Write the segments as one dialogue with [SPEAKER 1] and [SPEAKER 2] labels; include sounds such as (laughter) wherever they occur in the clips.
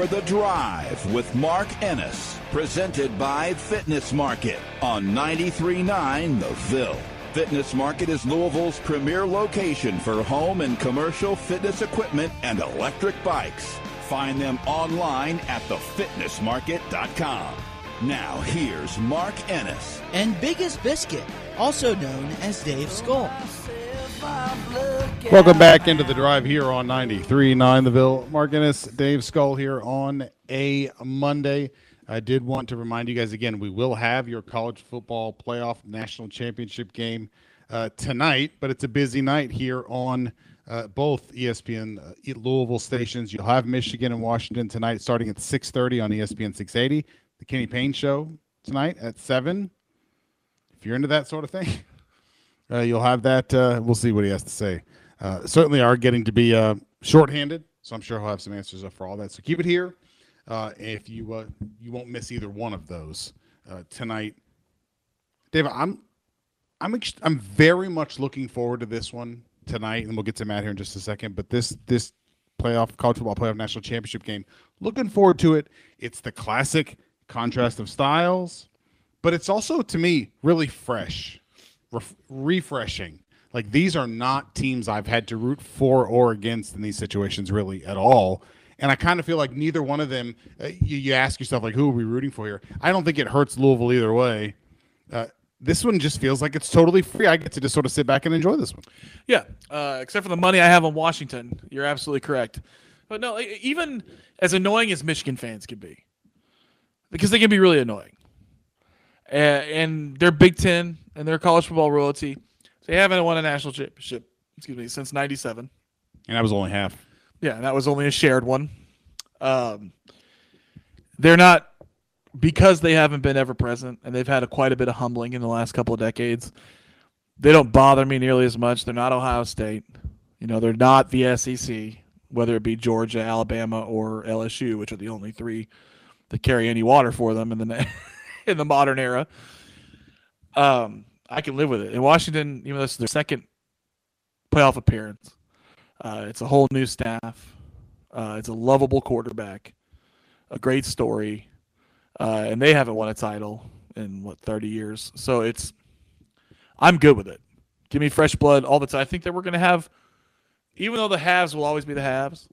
[SPEAKER 1] For The Drive with Mark Ennis, presented by Fitness Market on 93.9 The Ville. Fitness Market is Louisville's premier location for home and commercial fitness equipment and electric bikes. Find them online at thefitnessmarket.com. Now, here's Mark Ennis.
[SPEAKER 2] and Biggest Biscuit, also known as Dave Skull.
[SPEAKER 3] Welcome back into the drive here on 93.9 The Ville. Mark Ennis, Dave Skull here on a Monday. I did want to remind you guys again, we will have your college football playoff national championship game uh, tonight, but it's a busy night here on uh, both ESPN uh, Louisville stations. You'll have Michigan and Washington tonight starting at 6.30 on ESPN 680. The Kenny Payne Show tonight at 7. If you're into that sort of thing. (laughs) Uh, you'll have that. Uh, we'll see what he has to say. Uh, certainly are getting to be shorthanded, so I'm sure he'll have some answers up for all that. So keep it here. If you you won't miss either one of those tonight, David, I'm I'm ex- I'm very much looking forward to this one tonight, and we'll get to Matt here in just a second. But this this playoff college football playoff national championship game, looking forward to it. It's the classic contrast of styles, but it's also to me really fresh ref- refreshing. Like these are not teams I've had to root for or against in these situations really at all. And I kind of feel like neither one of them. Uh, you, you ask yourself like, who are we rooting for here? I don't think it hurts Louisville either way. Uh, this one just feels like it's totally free. I get to just sort of sit back and enjoy this one.
[SPEAKER 4] Yeah, uh, except for the money I have on Washington. You're absolutely correct. But no, even as annoying as Michigan fans can be, because they can be really annoying, and they're Big Ten and they're college football royalty. They haven't won a national championship, excuse me, since '97.
[SPEAKER 3] And that was only half.
[SPEAKER 4] Yeah, and that was only a shared one. Um, they're not because they haven't been ever present, and they've had a, quite a bit of humbling in the last couple of decades. They don't bother me nearly as much. They're not Ohio State. You know, they're not the SEC, whether it be Georgia, Alabama, or LSU, which are the only three that carry any water for them in the (laughs) in the modern era. Um, I can live with it. In Washington, even though this is their second playoff appearance, uh, it's a whole new staff. Uh, it's a lovable quarterback, a great story, uh, and they haven't won a title in what thirty years. So it's, I'm good with it. Give me fresh blood all the time. I think that we're going to have, even though the halves will always be the halves.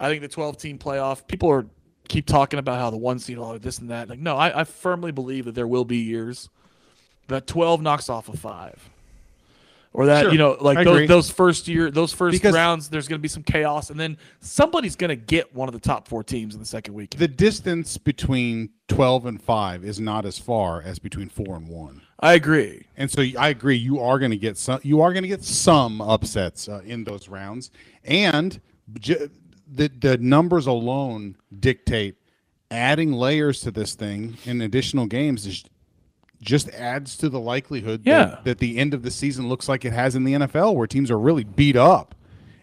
[SPEAKER 4] I think the 12 team playoff. People are keep talking about how the one seed, all this and that. Like, no, I, I firmly believe that there will be years that 12 knocks off a five. Or that
[SPEAKER 3] Sure.
[SPEAKER 4] you know, like those, those first year, those first
[SPEAKER 3] Because-
[SPEAKER 4] rounds, there's going to be some chaos, and then somebody's going to get one of the top four teams in the second week.
[SPEAKER 3] The distance between 12 and 5 is not as far as between 4 and 1.
[SPEAKER 4] I agree.
[SPEAKER 3] And so I agree. You are going to get some. You are going to get some upsets uh, in those rounds, and j- the the numbers alone dictate adding layers to this thing in additional games is just adds to the likelihood
[SPEAKER 4] Yeah.
[SPEAKER 3] that, that the end of the season looks like it has in the NFL, where teams are really beat up,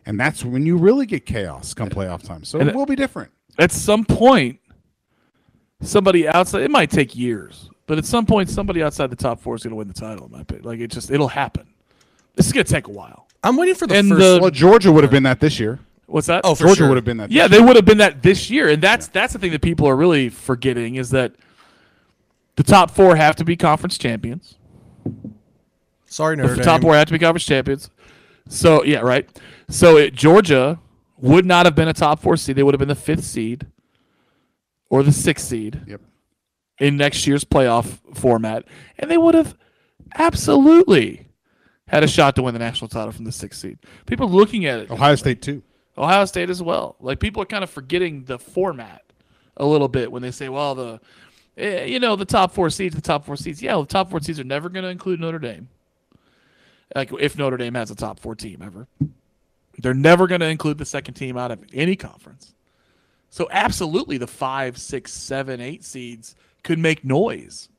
[SPEAKER 3] and that's when you really get chaos come playoff time. So
[SPEAKER 4] And
[SPEAKER 3] it will be different.
[SPEAKER 4] At some point, somebody outside. It might take years, but at some point, somebody outside the top four is going to win the title. In my opinion, like it just it'll happen. This is going to take a while.
[SPEAKER 2] I'm waiting for the
[SPEAKER 4] And
[SPEAKER 2] first.
[SPEAKER 4] the-
[SPEAKER 3] Well, Georgia would have been that this year.
[SPEAKER 4] What's that?
[SPEAKER 2] Oh,
[SPEAKER 3] Georgia
[SPEAKER 2] sure.
[SPEAKER 3] would have been that.
[SPEAKER 4] Yeah, they would have been that this year, and that's that's the thing that people are really forgetting is that the top four have to be conference champions.
[SPEAKER 2] Sorry,
[SPEAKER 4] The
[SPEAKER 2] Notre
[SPEAKER 4] top
[SPEAKER 2] Dame.
[SPEAKER 4] four have to be conference champions. So yeah, right. So it, Georgia would not have been a top four seed; they would have been the fifth seed or the sixth seed.
[SPEAKER 3] Yep.
[SPEAKER 4] in next year's playoff format, and they would have absolutely had a shot to win the national title from the sixth seed. People looking at it,
[SPEAKER 3] Ohio State too.
[SPEAKER 4] Ohio State as well. Like people are kind of forgetting the format a little bit when they say, "Well, the eh, you know the top four seeds, the top four seeds." Yeah, the top four seeds are never going to include Notre Dame. Like if Notre Dame has a top four team ever, they're never going to include the second team out of any conference. So absolutely, the five, six, seven, eight seeds could make noise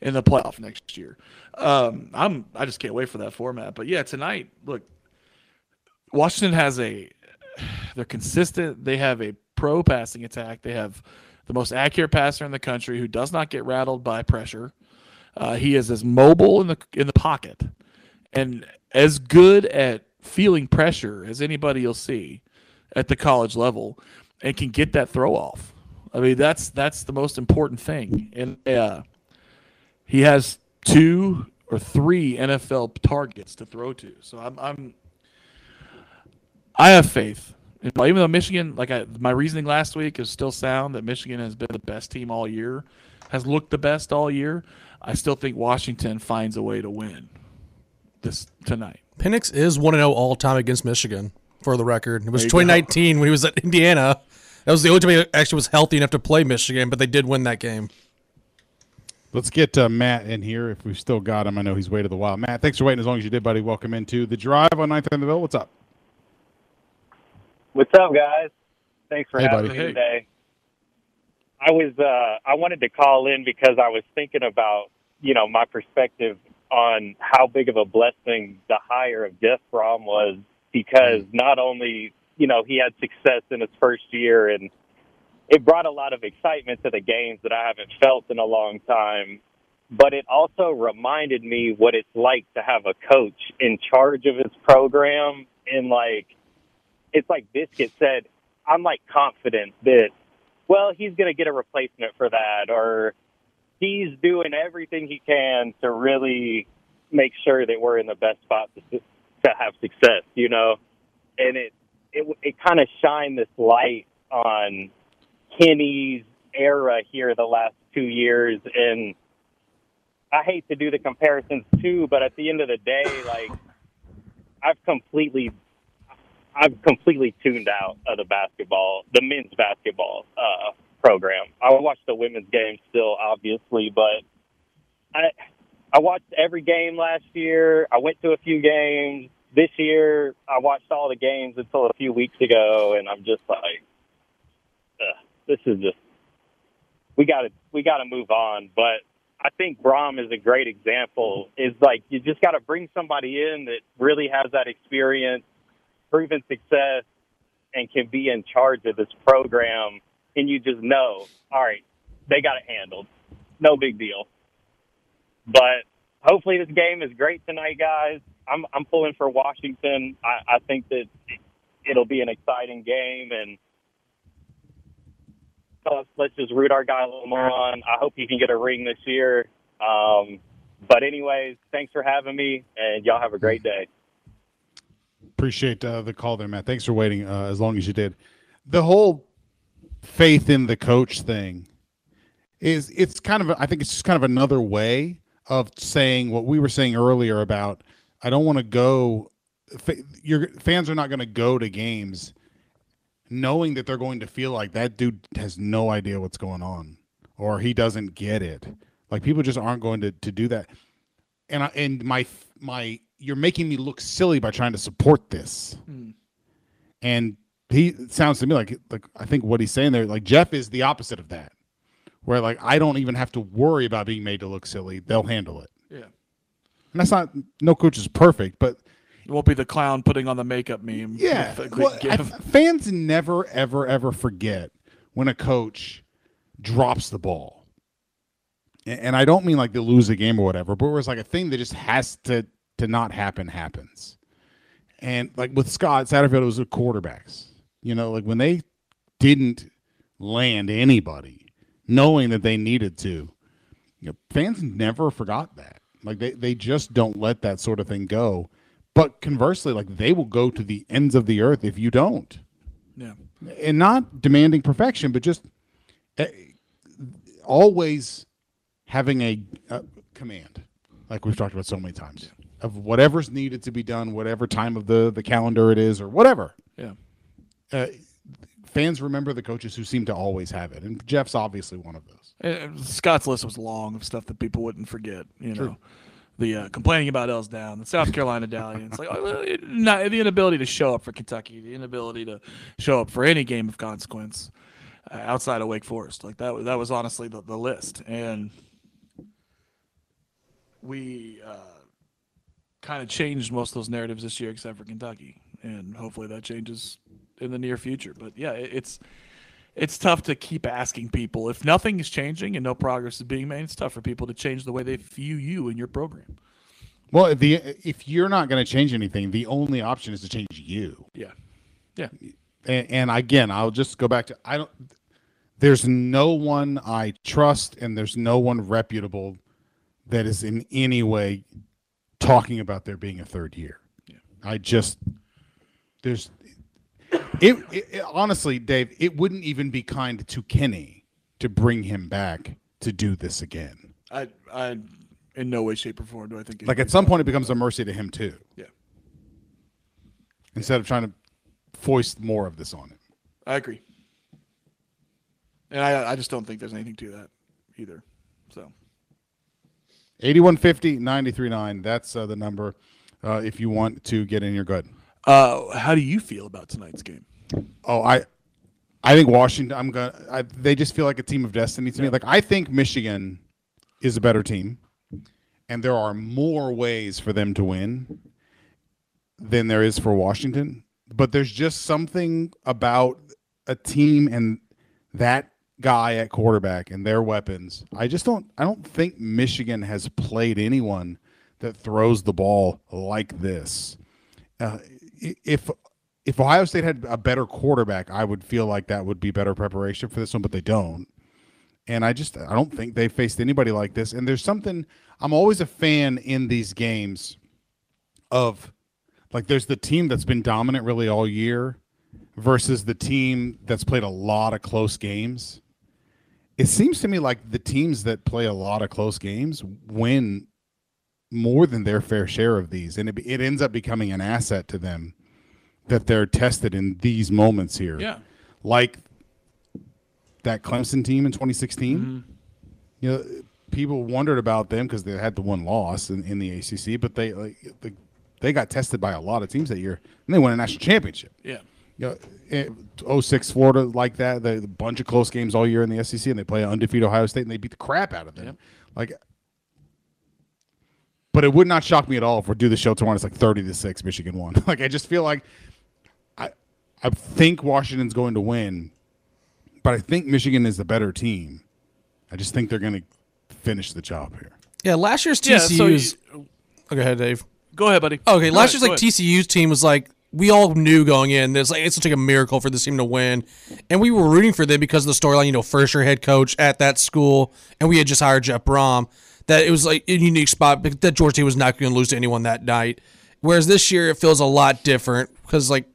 [SPEAKER 4] in the playoff next year. Um, I'm I just can't wait for that format. But yeah, tonight, look, Washington has a they're consistent. They have a pro passing attack. They have the most accurate passer in the country who does not get rattled by pressure. Uh, he is as mobile in the in the pocket and as good at feeling pressure as anybody you'll see at the college level, and can get that throw off. I mean, that's that's the most important thing. And uh, he has two or three NFL targets to throw to. So I'm, I'm I have faith. Even though Michigan, like I, my reasoning last week is still sound that Michigan has been the best team all year, has looked the best all year. I still think Washington finds a way to win this tonight.
[SPEAKER 5] Penix is 1 0 all time against Michigan, for the record. It was 2019 go. when he was at Indiana. That was the only time he actually was healthy enough to play Michigan, but they did win that game.
[SPEAKER 3] Let's get uh, Matt in here if we've still got him. I know he's waited a while. Matt, thanks for waiting as long as you did, buddy. Welcome into the drive on 9th and the Ville. What's up?
[SPEAKER 6] What's up, guys? Thanks for hey, having buddy. me today. I was uh, I wanted to call in because I was thinking about you know my perspective on how big of a blessing the hire of Jeff Brohm was because mm. not only, you know, he had success in his first year and it brought a lot of excitement to the games that I haven't felt in a long time, but it also reminded me what it's like to have a coach in charge of his program and like, it's like Biscuit said, I'm like confident that, well, he's going to get a replacement for that or, he's doing everything he can to really make sure that we're in the best spot to, to have success, you know? And it, it, it kind of shined this light on Kenny's era here the last two years. And I hate to do the comparisons too, but at the end of the day, like, I've completely I've completely tuned out of the basketball, the men's basketball uh, program. I watch the women's game still, obviously, but I I watched every game last year. I went to a few games this year. I watched all the games until a few weeks ago, and I'm just like, this is just we got to we got to move on. But I think Brohm is a great example. Is like you just got to bring somebody in that really has that experience, proven success, and can be in charge of this program and you just know, all right, they got it handled. No big deal. But hopefully this game is great tonight, guys. I'm I'm pulling for Washington. I, I think that it'll be an exciting game, and let's, let's just root our guy a little more on. I hope he can get a ring this year. Um, but anyways, thanks for having me, and y'all have a great day.
[SPEAKER 3] Appreciate uh, the call there, Matt. Thanks for waiting uh, as long as you did. The whole faith in the coach thing is it's kind of I think it's just kind of another way of saying what we were saying earlier about I don't want to go your fans are not going to go to games knowing that they're going to feel like that dude has no idea what's going on or he doesn't get it. Like people just aren't going to to do that. And I, and my my you're making me look silly by trying to support this. Hmm. And he sounds to me like like I think what he's saying there, like Jeff is the opposite of that, where like I don't even have to worry about being made to look silly; they'll handle it.
[SPEAKER 4] Yeah, and
[SPEAKER 3] that's not no coach is perfect, but
[SPEAKER 4] it won't be the clown putting on the makeup meme.
[SPEAKER 3] Yeah, (laughs) well, I, fans never ever ever forget when a coach drops the ball, and, and I don't mean like they lose a game or whatever, but it was like a thing that just has to to not happen happens. And like with Scott Satterfield, it was the quarterbacks. You know, like when they didn't land anybody, knowing that they needed to, you know, fans never forgot that. Like they, they just don't let that sort of thing go. But conversely, like they will go to the ends of the earth if you don't.
[SPEAKER 4] Yeah.
[SPEAKER 3] And not demanding perfection, but just uh, always having a, a command, like we've talked about so many times, of whatever's needed to be done, whatever time of the the calendar it is, or whatever.
[SPEAKER 4] Yeah.
[SPEAKER 3] Uh, fans remember the coaches who seem to always have it, and Jeff's obviously one of those.
[SPEAKER 4] And Scott's list was long of stuff that people wouldn't forget. You know, the uh, complaining about Els down, the South Carolina Dalians, like oh, not, the inability to show up for Kentucky, the inability to show up for any game of consequence uh, outside of Wake Forest. Like that was that was honestly the, the list, and we uh, kind of changed most of those narratives this year, except for Kentucky, and hopefully that changes in the near future. But yeah, it's it's tough to keep asking people if nothing is changing and no progress is being made. It's tough for people to change the way they view you and your program.
[SPEAKER 3] Well, if the if you're not going to change anything, the only option is to change you.
[SPEAKER 4] Yeah, yeah.
[SPEAKER 3] And, and again, I'll just go back to I don't. There's no one I trust, and there's no one reputable that is in any way talking about there being a third year. Yeah. I just there's it, it, honestly, Dave, it wouldn't even be kind to Kenny to bring him back to do this again.
[SPEAKER 4] I, I, in no way, shape, or form do I think.
[SPEAKER 3] Like at some point, it becomes a mercy to him too.
[SPEAKER 4] Yeah.
[SPEAKER 3] Instead of trying to foist more of this on him.
[SPEAKER 4] I agree. And I, I just don't think there's anything to that either. So.
[SPEAKER 3] 8150 939. That's uh, the number uh, if you want to get in your good.
[SPEAKER 4] Uh, how do you feel about tonight's game?
[SPEAKER 3] Oh, I, I think Washington. I'm gonna. I, they just feel like a team of destiny to yeah. me. Like I think Michigan is a better team, and there are more ways for them to win than there is for Washington. But there's just something about a team and that guy at quarterback and their weapons. I just don't. I don't think Michigan has played anyone that throws the ball like this. Uh, if if Ohio State had a better quarterback, I would feel like that would be better preparation for this one, but they don't. And I just I don't think they faced anybody like this. And there's something I'm always a fan in these games of like there's the team that's been dominant really all year versus the team that's played a lot of close games. It seems to me like the teams that play a lot of close games win more than their fair share of these, and it, it ends up becoming an asset to them that they're tested in these moments here.
[SPEAKER 4] Yeah,
[SPEAKER 3] like that Clemson team in 2016. Mm-hmm. You know, people wondered about them because they had the one loss in, in the ACC, but they like the, they got tested by a lot of teams that year, and they won a national championship.
[SPEAKER 4] Yeah.
[SPEAKER 3] You know, Eh, 06 Florida like that. They, a bunch of close games all year in the SEC, and they play an undefeated Ohio State, and they beat the crap out of them. Yep. Like but it would not shock me at all if we do the show tomorrow. It's like thirty to six, Michigan won. (laughs) like I just feel like I I think Washington's going to win, but I think Michigan is the better team. I just think they're going to finish the job here.
[SPEAKER 5] Yeah, last year's TCU's. Yeah, so you, oh, go ahead, Dave.
[SPEAKER 4] Go ahead, buddy.
[SPEAKER 5] Okay, go last ahead, year's like TCU's team was like we all knew going in this like it's like a miracle for this team to win, and we were rooting for them because of the storyline. You know, first year head coach at that school, and we had just hired Jeff Brohm that it was like a unique spot that Georgia was not going to lose to anyone that night. Whereas this year it feels a lot different because like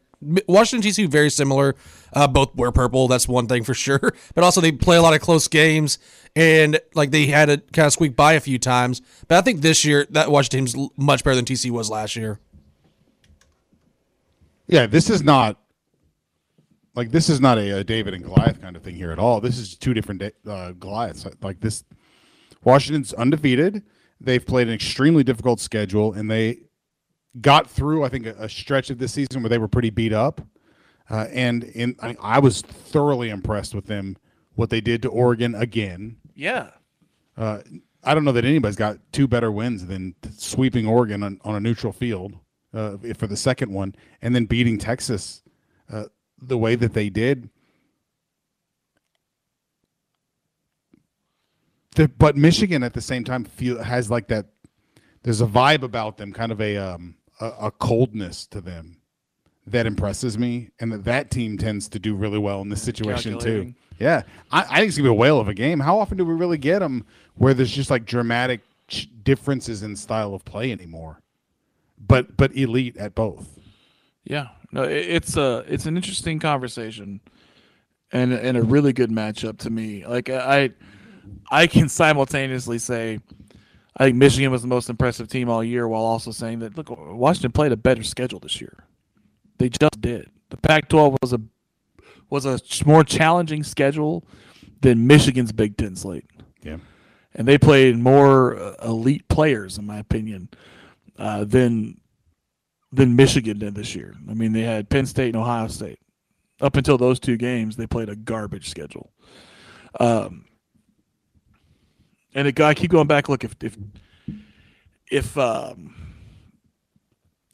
[SPEAKER 5] Washington TCU very similar. Uh, both wear purple. That's one thing for (laughs) sure. But also they play a lot of close games and like they had to kind of squeak by a few times. But I think this year that Washington team's much better than TCU was last year.
[SPEAKER 3] Yeah, this is not like this is not a, a David and Goliath kind of thing here at all. This is two different uh, Goliaths. Like this, Washington's undefeated. They've played an extremely difficult schedule, and they got through, I think, a, a stretch of this season where they were pretty beat up. Uh, and in, I, mean, I, was thoroughly impressed with them, what they did to Oregon again.
[SPEAKER 4] Yeah.
[SPEAKER 3] Uh, I don't know that anybody's got two better wins than sweeping Oregon on, on a neutral field uh, for the second one, and then beating Texas uh, the way that they did. the, but Michigan at the same time feel has like that. There's a vibe about them, kind of a um, a, a coldness to them that impresses me, and that that team tends to do really well in this situation too. Yeah, I, I, think it's gonna be a whale of a game. How often do we really get them where there's just like dramatic differences in style of play anymore? But but elite at both.
[SPEAKER 4] Yeah, no, it's a it's an interesting conversation, and and a really good matchup to me. Like I I can simultaneously say I think Michigan was the most impressive team all year, while also saying that look, Washington played a better schedule this year. They just did. The Pac-12 was a was a more challenging schedule than Michigan's Big Ten slate.
[SPEAKER 3] Yeah,
[SPEAKER 4] and they played more uh, elite players, in my opinion, uh, than than Michigan did this year. I mean, they had Penn State and Ohio State. Up until those two games, they played a garbage schedule. Um, and it, I keep going back. Look, if if if um,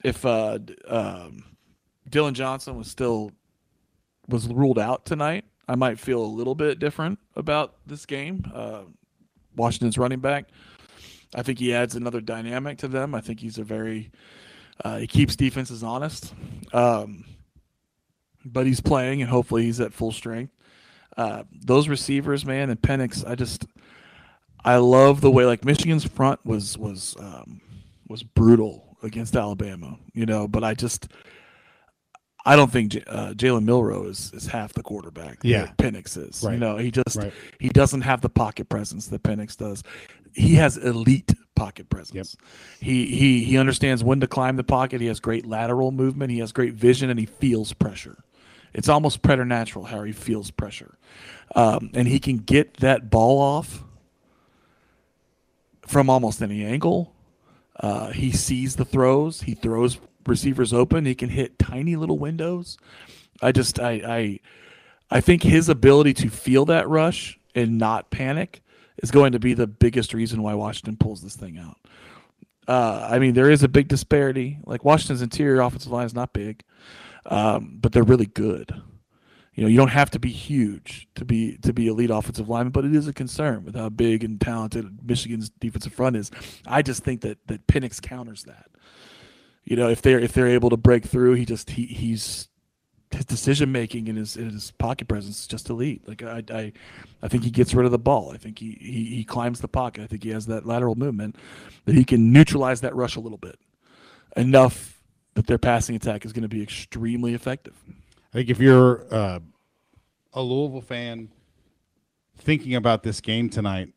[SPEAKER 4] if uh, um, Dillon Johnson was still was ruled out tonight, I might feel a little bit different about this game. Uh, Washington's running back. I think he adds another dynamic to them. I think he's a very uh, he keeps defenses honest. Um, but he's playing, and hopefully he's at full strength. Uh, those receivers, man, and Penix, I just I love the way like Michigan's front was was um, was brutal against Alabama, you know. But I just I don't think uh, Jalen Milroe is, is half the quarterback.
[SPEAKER 3] Yeah,
[SPEAKER 4] Penix is.
[SPEAKER 3] Right.
[SPEAKER 4] You know, he just
[SPEAKER 3] right.
[SPEAKER 4] he doesn't have the pocket presence that Penix does. He has elite pocket presence.
[SPEAKER 3] Yep.
[SPEAKER 4] He he he understands when to climb the pocket. He has great lateral movement. He has great vision, and he feels pressure. It's almost preternatural how he feels pressure, um, and he can get that ball off from almost any angle. Uh, he sees the throws. He throws receivers open. He can hit tiny little windows. I just I I I think his ability to feel that rush and not panic is going to be the biggest reason why Washington pulls this thing out. Uh, I mean, there is a big disparity. Like Washington's interior offensive line is not big, um, but they're really good. You know, you don't have to be huge to be to be elite offensive lineman, but it is a concern with how big and talented Michigan's defensive front is. I just think that that Penix counters that. You know, if they're if they're able to break through, he just he he's his decision making and his and his pocket presence is just elite. Like I, I I think he gets rid of the ball. I think he, he he climbs the pocket. I think he has that lateral movement that he can neutralize that rush a little bit enough that their passing attack is going to be extremely effective.
[SPEAKER 3] I think if you're uh, a Louisville fan thinking about this game tonight,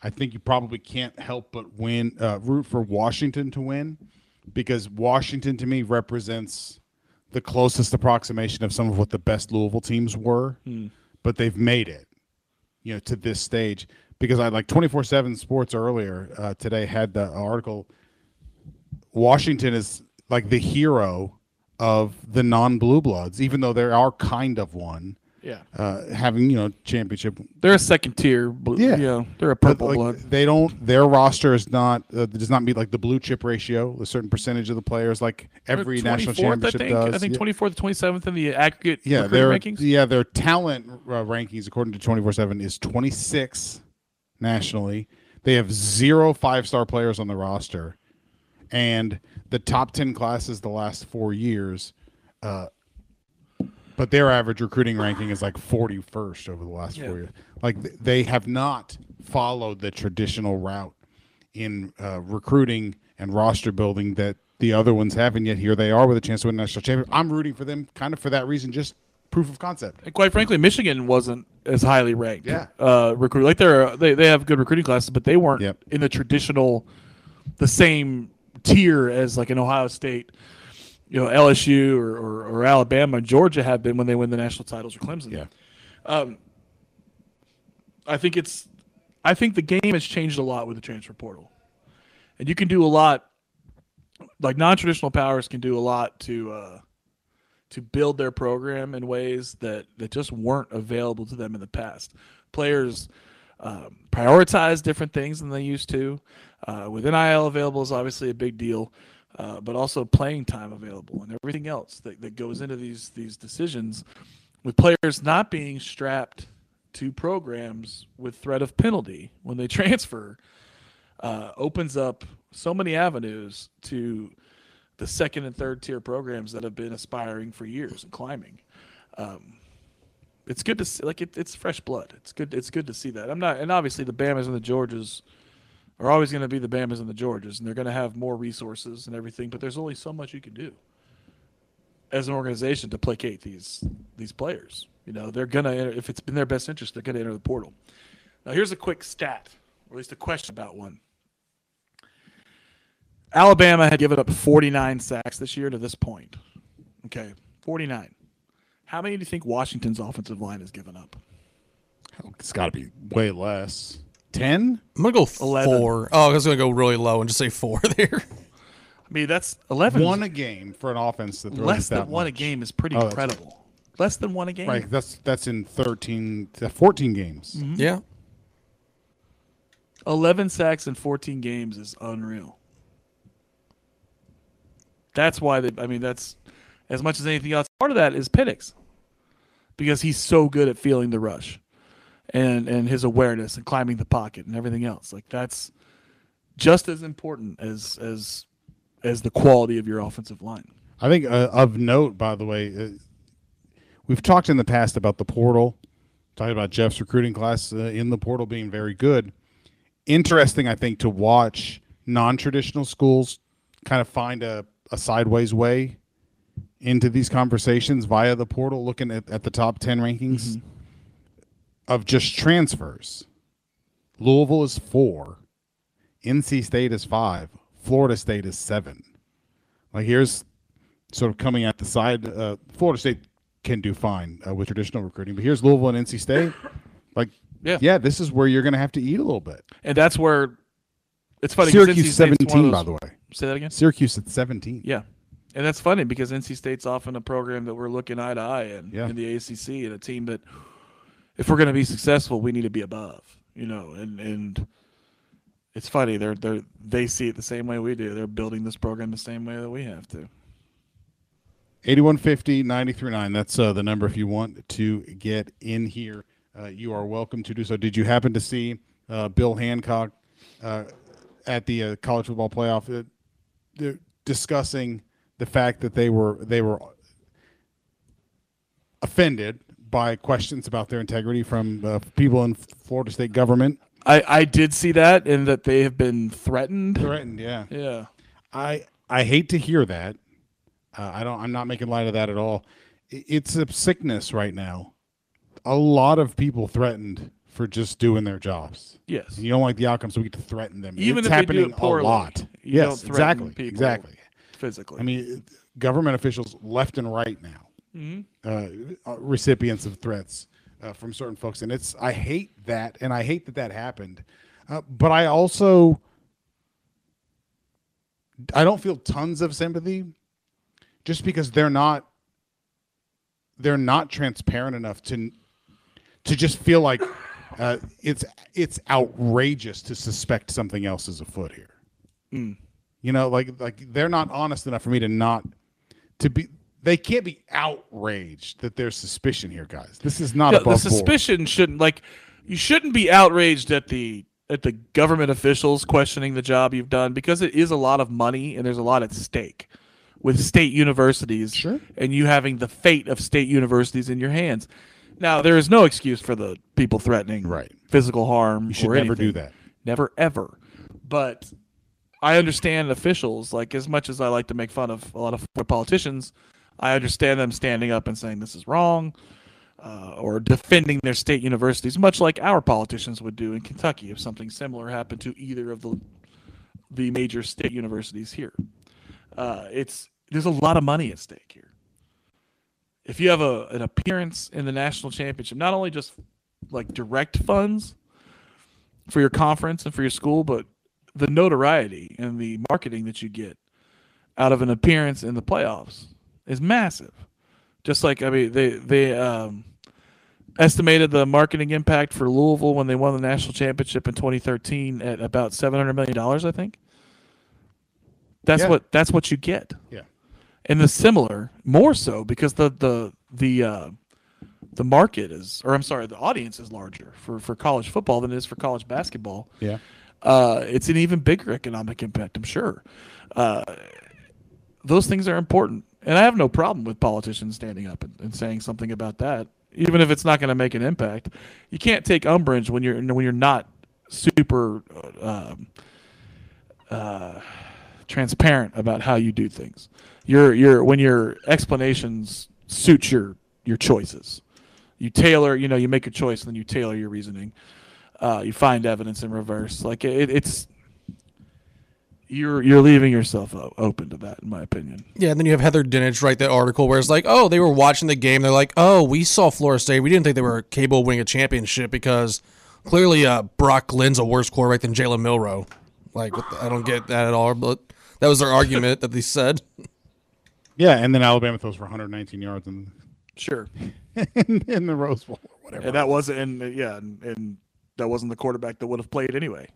[SPEAKER 3] I think you probably can't help but win, uh, root for Washington to win, because Washington to me represents the closest approximation of some of what the best Louisville teams were,
[SPEAKER 4] mm.
[SPEAKER 3] but they've made it, you know, to this stage. Because I like twenty four seven Sports earlier uh, today had the article. Washington is like the hero of the non blue bloods, even though there are kind of one.
[SPEAKER 4] Yeah.
[SPEAKER 3] Uh, having you know championship.
[SPEAKER 4] They're a second tier. Blue,
[SPEAKER 3] yeah.
[SPEAKER 4] You know, they're a purple
[SPEAKER 3] like,
[SPEAKER 4] blood.
[SPEAKER 3] They don't. Their roster is not uh, does not meet like the blue chip ratio. A certain percentage of the players, like every national championship
[SPEAKER 4] I think.
[SPEAKER 3] does.
[SPEAKER 4] I think twenty fourth, twenty seventh in the aggregate.
[SPEAKER 3] Yeah, their
[SPEAKER 4] rankings.
[SPEAKER 3] yeah their talent uh, rankings according to twenty four seven is twenty six nationally. They have zero five star players on the roster, and the top ten classes the last four years. Uh, but their average recruiting ranking is like 41st over the last
[SPEAKER 4] Yeah.
[SPEAKER 3] four years. Like th- they have not followed the traditional route in uh, recruiting and roster building that the other ones have, and yet here they are with a chance to win a national championship. I'm rooting for them, kind of for that reason, just proof of concept.
[SPEAKER 4] And quite frankly, Michigan wasn't as highly ranked.
[SPEAKER 3] Yeah.
[SPEAKER 4] Uh, recruit like they're they they have good recruiting classes, but they weren't
[SPEAKER 3] Yep.
[SPEAKER 4] in the traditional, the same tier as like an Ohio State, you know, LSU or, or, or Alabama, Georgia have been when they win the national titles or Clemson.
[SPEAKER 3] Yeah.
[SPEAKER 4] Um, I think it's, I think the game has changed a lot with the transfer portal, and you can do a lot. Like non-traditional powers can do a lot to uh, to build their program in ways that that just weren't available to them in the past. Players um, prioritize different things than they used to. Uh, with NIL available is obviously a big deal, uh, but also playing time available and everything else that, that goes into these these decisions. With players not being strapped to programs with threat of penalty when they (laughs) transfer, uh, opens up so many avenues to the second and third tier programs that have been aspiring for years and climbing. Um, it's good to see, like it, it's fresh blood. It's good. It's good to see that. I'm not, and obviously the Bamas and the Georges are always going to be the Bamas and the Georges, and they're going to have more resources and everything. But there's only so much you can do as an organization to placate these these players. You know, they're gonna if it's in their best interest, they're gonna enter the portal. Now, here's a quick stat, or at least a question about one. Alabama had given up 49 sacks this year to this point. Okay, 49. How many do you think Washington's offensive line has given up?
[SPEAKER 3] It's got to be way less. 10?
[SPEAKER 5] I'm going to go 11. four. Oh, I was going to go really low and just say four (laughs) there.
[SPEAKER 4] I mean, that's 11.
[SPEAKER 3] One a game for an offense that
[SPEAKER 4] Less than
[SPEAKER 3] one
[SPEAKER 4] much. a game is pretty oh, incredible. Less than one a game.
[SPEAKER 3] Right, that's that's in 13 14 games.
[SPEAKER 5] Mm-hmm. Yeah.
[SPEAKER 4] 11 sacks in 14 games is unreal. That's why they, I mean that's as much as anything else. Part of that is Penix. Because he's so good at feeling the rush and and his awareness and climbing the pocket and everything else. Like that's just as important as as as the quality of your offensive line.
[SPEAKER 3] I think uh, of note, by the way, uh, we've talked in the past about the portal, talking about Jeff's recruiting class uh, in the portal being very good. Interesting, I think, to watch non-traditional schools kind of find a, a sideways way into these conversations via the portal, looking at, at the top ten rankings. Mm-hmm of just transfers. Louisville is four, NC State is five, Florida State is seven. Like here's sort of coming at the side. Uh, Florida State can do fine uh, with traditional recruiting, but here's Louisville and NC State. (coughs) Like, yeah, yeah, this is where you're going to have to eat a little bit.
[SPEAKER 4] And that's where it's funny.
[SPEAKER 3] Syracuse seventeen, those, by the way.
[SPEAKER 4] Say that again.
[SPEAKER 3] Syracuse at seventeen.
[SPEAKER 4] Yeah, and that's funny because NC State's often a program that we're looking eye to eye in yeah. in the ACC and a team that if we're going to be successful, we need to be above, you know, and and it's funny they're they they see it the same way we do. They're building this program the same way that we have to.
[SPEAKER 3] 8150 939 that's uh, the number if you want to get in here uh, you are welcome to do so did you happen to see uh, bill hancock uh, at the uh, college football playoff uh, discussing the fact that they were they were offended by questions about their integrity from uh, people in Florida state government.
[SPEAKER 4] I, I did see that, and that they have been threatened.
[SPEAKER 3] Threatened, yeah,
[SPEAKER 4] yeah.
[SPEAKER 3] I I hate to hear that. Uh, I don't. I'm not making light of that at all. It's a sickness right now. A lot of people threatened for just doing their jobs.
[SPEAKER 4] Yes.
[SPEAKER 3] And you don't like the outcome, so we get to threaten them.
[SPEAKER 4] Even
[SPEAKER 3] it's
[SPEAKER 4] if
[SPEAKER 3] happening
[SPEAKER 4] they do it poorly,
[SPEAKER 3] a lot. yes, exactly. Exactly.
[SPEAKER 4] Physically.
[SPEAKER 3] I mean, government officials left and right now mm-hmm. uh, recipients of threats uh, from certain folks, and it's I hate that, and I hate that that happened. Uh, but I also I don't feel tons of sympathy, just because they're not they're not transparent enough to to just feel like uh, it's it's outrageous to suspect something else is afoot here. Mm. You know, like like they're not honest enough for me to not to be they can't be outraged that there's suspicion here, guys. This is not yeah,
[SPEAKER 4] the suspicion
[SPEAKER 3] board.
[SPEAKER 4] shouldn't like you shouldn't be outraged at the at the government officials questioning the job you've done because it is a lot of money and there's a lot at stake with state universities
[SPEAKER 3] sure.
[SPEAKER 4] and you having the fate of state universities in your hands. Now there is no excuse for the people threatening
[SPEAKER 3] right.
[SPEAKER 4] physical harm.
[SPEAKER 3] You should
[SPEAKER 4] never
[SPEAKER 3] anything. do that.
[SPEAKER 4] Never ever. But I understand officials like as much as I like to make fun of a lot of politicians I understand them standing up and saying this is wrong, uh, or defending their state universities, much like our politicians would do in Kentucky if something similar happened to either of the the major state universities here. Uh, it's there's a lot of money at stake here. If you have a an appearance in the national championship, not only just like direct funds for your conference and for your school, but the notoriety and the marketing that you get out of an appearance in the playoffs is massive. Just like I mean, they they um, estimated the marketing impact for Louisville when they won the national championship in 2013 at about 700 million dollars. I think. That's yeah. what that's what you get.
[SPEAKER 3] Yeah.
[SPEAKER 4] And the similar, more so because the the the uh, the market is, or I'm sorry, the audience is larger for for college football than it is for college basketball.
[SPEAKER 3] Yeah.
[SPEAKER 4] Uh, it's an even bigger economic impact, I'm sure. Uh, those things are important. And I have no problem with politicians standing up and, and saying something about that, even if it's not going to make an impact. You can't take umbrage when you're when you're not super uh, uh, transparent about how you do things. Your your when your explanations suit your your choices. You tailor, you know, you make a choice and then you tailor your reasoning. uh, you find evidence in reverse. Like it, it's you're you're leaving yourself open to that, in my opinion.
[SPEAKER 5] Yeah, and then you have Heather Dinich write that article where it's like, oh, they were watching the game. They're like, oh, we saw Florida State. We didn't think they were capable of winning a championship because clearly uh, Brock Glenn's a worse quarterback than Jalen Milroe. Like, the, I don't get that at all. But that was their argument that they said.
[SPEAKER 3] Yeah, and then Alabama throws for 119 yards and
[SPEAKER 4] sure
[SPEAKER 3] in, (laughs) in, the Rose Bowl or whatever.
[SPEAKER 4] And that wasn't, and yeah, and, and that wasn't the quarterback that would have played anyway.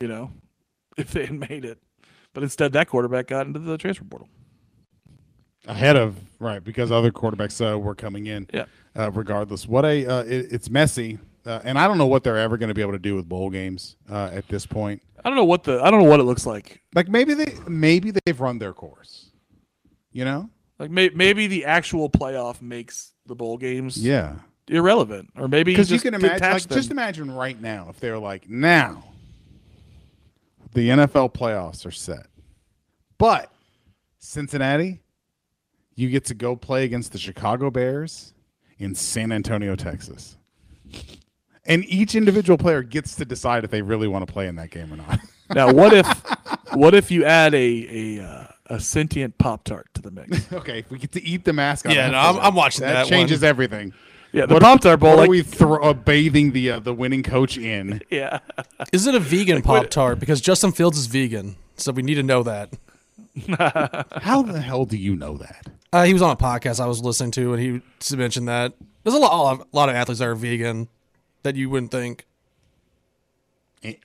[SPEAKER 4] You know, (laughs) if they had made it, but instead that quarterback got into the transfer portal
[SPEAKER 3] ahead of right because other quarterbacks uh, were coming in.
[SPEAKER 4] Yeah.
[SPEAKER 3] Uh, regardless, what a uh, it, it's messy, uh, and I don't know what they're ever going to be able to do with bowl games uh, at this point.
[SPEAKER 4] I don't know what the I don't know what it looks like.
[SPEAKER 3] Like maybe they maybe they've run their course. You know,
[SPEAKER 4] like may, maybe the actual playoff makes the bowl games.
[SPEAKER 3] Yeah.
[SPEAKER 4] Irrelevant, or maybe
[SPEAKER 3] because you can imagine, like, just imagine right now if they're like, now the NFL playoffs are set, but Cincinnati, you get to go play against the Chicago Bears in San Antonio, Texas. And each individual player gets to decide if they really want to play in that game or not. (laughs)
[SPEAKER 4] now, what if what if you add a a uh, a sentient Pop Tart to the mix? (laughs)
[SPEAKER 3] okay, if we get to eat the mascot.
[SPEAKER 5] Yeah, no, I'm, I'm, watching that.
[SPEAKER 3] That changes
[SPEAKER 5] one.
[SPEAKER 3] everything.
[SPEAKER 4] Yeah, the Pop Tart Bowl.
[SPEAKER 3] Like, we throw uh, bathing the uh, the winning coach in. (laughs)
[SPEAKER 4] Yeah.
[SPEAKER 5] Is it a vegan like, Pop Tart? Because Justin Fields is vegan, so we need to know that. (laughs)
[SPEAKER 3] How the hell do you know that?
[SPEAKER 5] Uh, he was on a podcast I was listening to, and he mentioned that there's a lot, a lot of athletes that are vegan that you wouldn't think.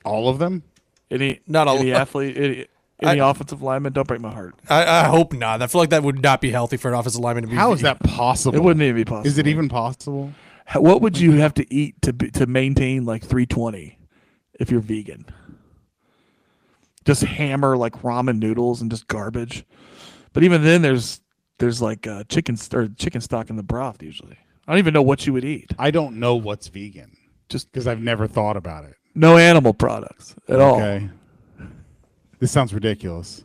[SPEAKER 3] All of them?
[SPEAKER 4] Any not all any athlete, any, any I, offensive lineman. Don't break my heart.
[SPEAKER 5] I, I, hope not. I feel like that would not be healthy for an offensive lineman to be.
[SPEAKER 3] How is that possible?
[SPEAKER 4] It wouldn't even be possible.
[SPEAKER 3] Is it even possible?
[SPEAKER 4] What would you have to eat to be, to maintain like 320 if you're vegan? Just hammer like ramen noodles and just garbage. But even then, there's there's like uh, chicken or chicken stock in the broth usually. I don't even know what you would eat.
[SPEAKER 3] I don't know what's vegan, just because I've never thought about it.
[SPEAKER 4] No animal products at okay.
[SPEAKER 3] all. This sounds ridiculous.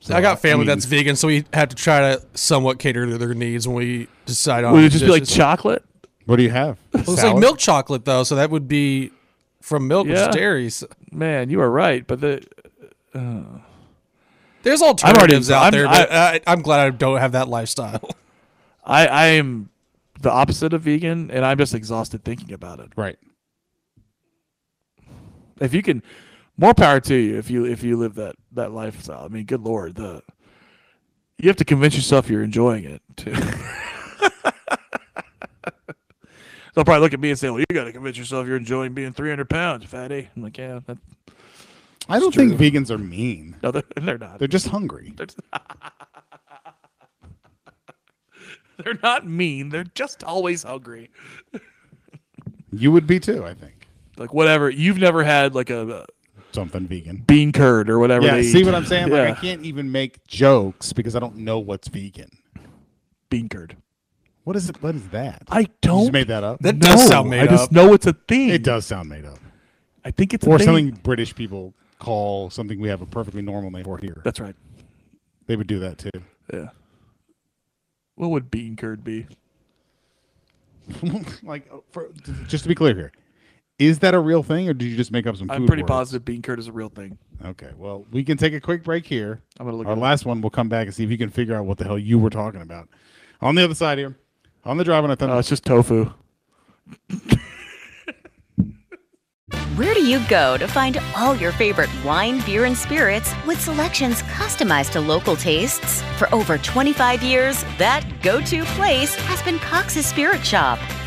[SPEAKER 5] So, I got family I mean, that's vegan, so we have to try to somewhat cater to their needs when we decide on.
[SPEAKER 4] Would it just dishes. be like chocolate?
[SPEAKER 3] What do you have?
[SPEAKER 5] Well, it's like milk chocolate though, so that would be from milk, yeah. which is dairy. So.
[SPEAKER 4] Man, you are right, but the. Uh,
[SPEAKER 5] there's alternatives already, out I'm, there, but I, am glad I don't have that lifestyle. (laughs)
[SPEAKER 4] I, I am the opposite of vegan, and I'm just exhausted thinking about it.
[SPEAKER 3] Right.
[SPEAKER 4] If you can, more power to you if you if you live that that lifestyle. I mean, good lord, the you have to convince yourself you're enjoying it too. (laughs) They'll probably look at me and say, "Well, you got to convince yourself you're enjoying being 300 pounds, fatty." I'm like, "Yeah." That,
[SPEAKER 3] I don't true. think vegans are mean.
[SPEAKER 4] No, they're, they're not.
[SPEAKER 3] They're just hungry.
[SPEAKER 4] They're, just, (laughs) they're not mean. They're just always hungry.
[SPEAKER 3] you would be too, I think.
[SPEAKER 4] Like whatever. You've never had like a, a
[SPEAKER 3] something vegan,
[SPEAKER 4] bean curd or whatever.
[SPEAKER 3] Yeah. see eat. what I'm saying? Like yeah. I can't even make jokes because I don't know what's vegan.
[SPEAKER 4] Bean curd.
[SPEAKER 3] What is it? What is that?
[SPEAKER 4] I don't.
[SPEAKER 3] You made that up.
[SPEAKER 5] That no, does sound made
[SPEAKER 4] I
[SPEAKER 5] up.
[SPEAKER 4] I just know it's a thing.
[SPEAKER 3] It does sound made up.
[SPEAKER 4] I think it's
[SPEAKER 3] or something British people call something we have a perfectly normal name for here.
[SPEAKER 4] That's right.
[SPEAKER 3] They would do that too.
[SPEAKER 4] Yeah. What would bean curd be? (laughs)
[SPEAKER 3] like, uh, for, just to be clear here, is that a real thing, or did you just make up some?
[SPEAKER 4] I'm pretty
[SPEAKER 3] words?
[SPEAKER 4] positive bean curd is a real thing.
[SPEAKER 3] Okay, well, we can take a quick break here.
[SPEAKER 4] I'm gonna look.
[SPEAKER 3] Our last one, we'll come back and see if you can figure out what the hell you were talking about. On the other side here, on the drive on a thunder.
[SPEAKER 4] Oh, it's just tofu. (laughs)
[SPEAKER 7] Where do you go to find all your favorite wine, beer, and spirits with selections customized to local tastes? For over 25 years, that go to place has been Cox's Spirit Shop.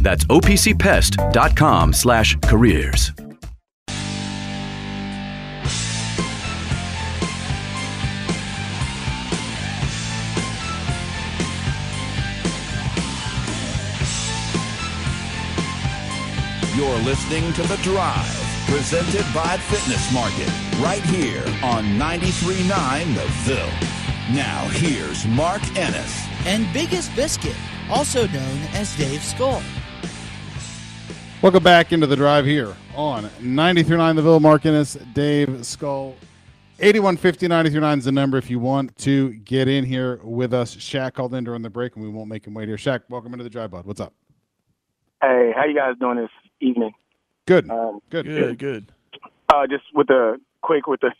[SPEAKER 8] That's opcpest.com slash careers.
[SPEAKER 1] You're listening to The Drive presented by Fitness Market, right here on 93.9 The Ville. Now, here's Mark Ennis.
[SPEAKER 2] And Biggest Biscuit, also known as Dave Skull.
[SPEAKER 3] Welcome back into the drive here on 93.9 The Ville. Mark Ennis, Dave Skull. 8150 939 is the number if you want to get in here with us. Shaq called in during the break, and we won't make him wait here. Shaq, welcome into the drive, bud. What's up?
[SPEAKER 9] Hey, how you guys doing this evening?
[SPEAKER 3] Good.
[SPEAKER 9] Um,
[SPEAKER 3] good.
[SPEAKER 4] Good. Good.
[SPEAKER 9] Uh, just with the quick with the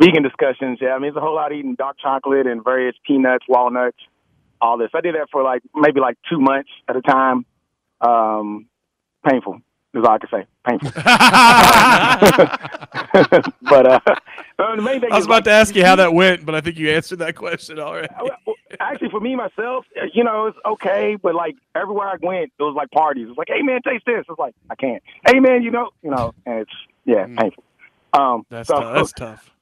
[SPEAKER 9] vegan discussions. Yeah, I mean it's a whole lot of eating dark chocolate and various peanuts, walnuts, all this. I did that for like maybe like two months at a time. Um, painful is all I can say. Painful. (laughs) (laughs) but uh, the main thing
[SPEAKER 4] I was about
[SPEAKER 9] like,
[SPEAKER 4] to ask you how that went, but I think you answered that question already.
[SPEAKER 9] actually for me myself, you know, it's okay, but like everywhere I went, it was like parties. It's like, hey man, taste this. It's like I can't. Hey man, you know, you know, and it's yeah, painful. Um,
[SPEAKER 4] Mm. That's
[SPEAKER 9] so,
[SPEAKER 4] tough. That's tough. (laughs)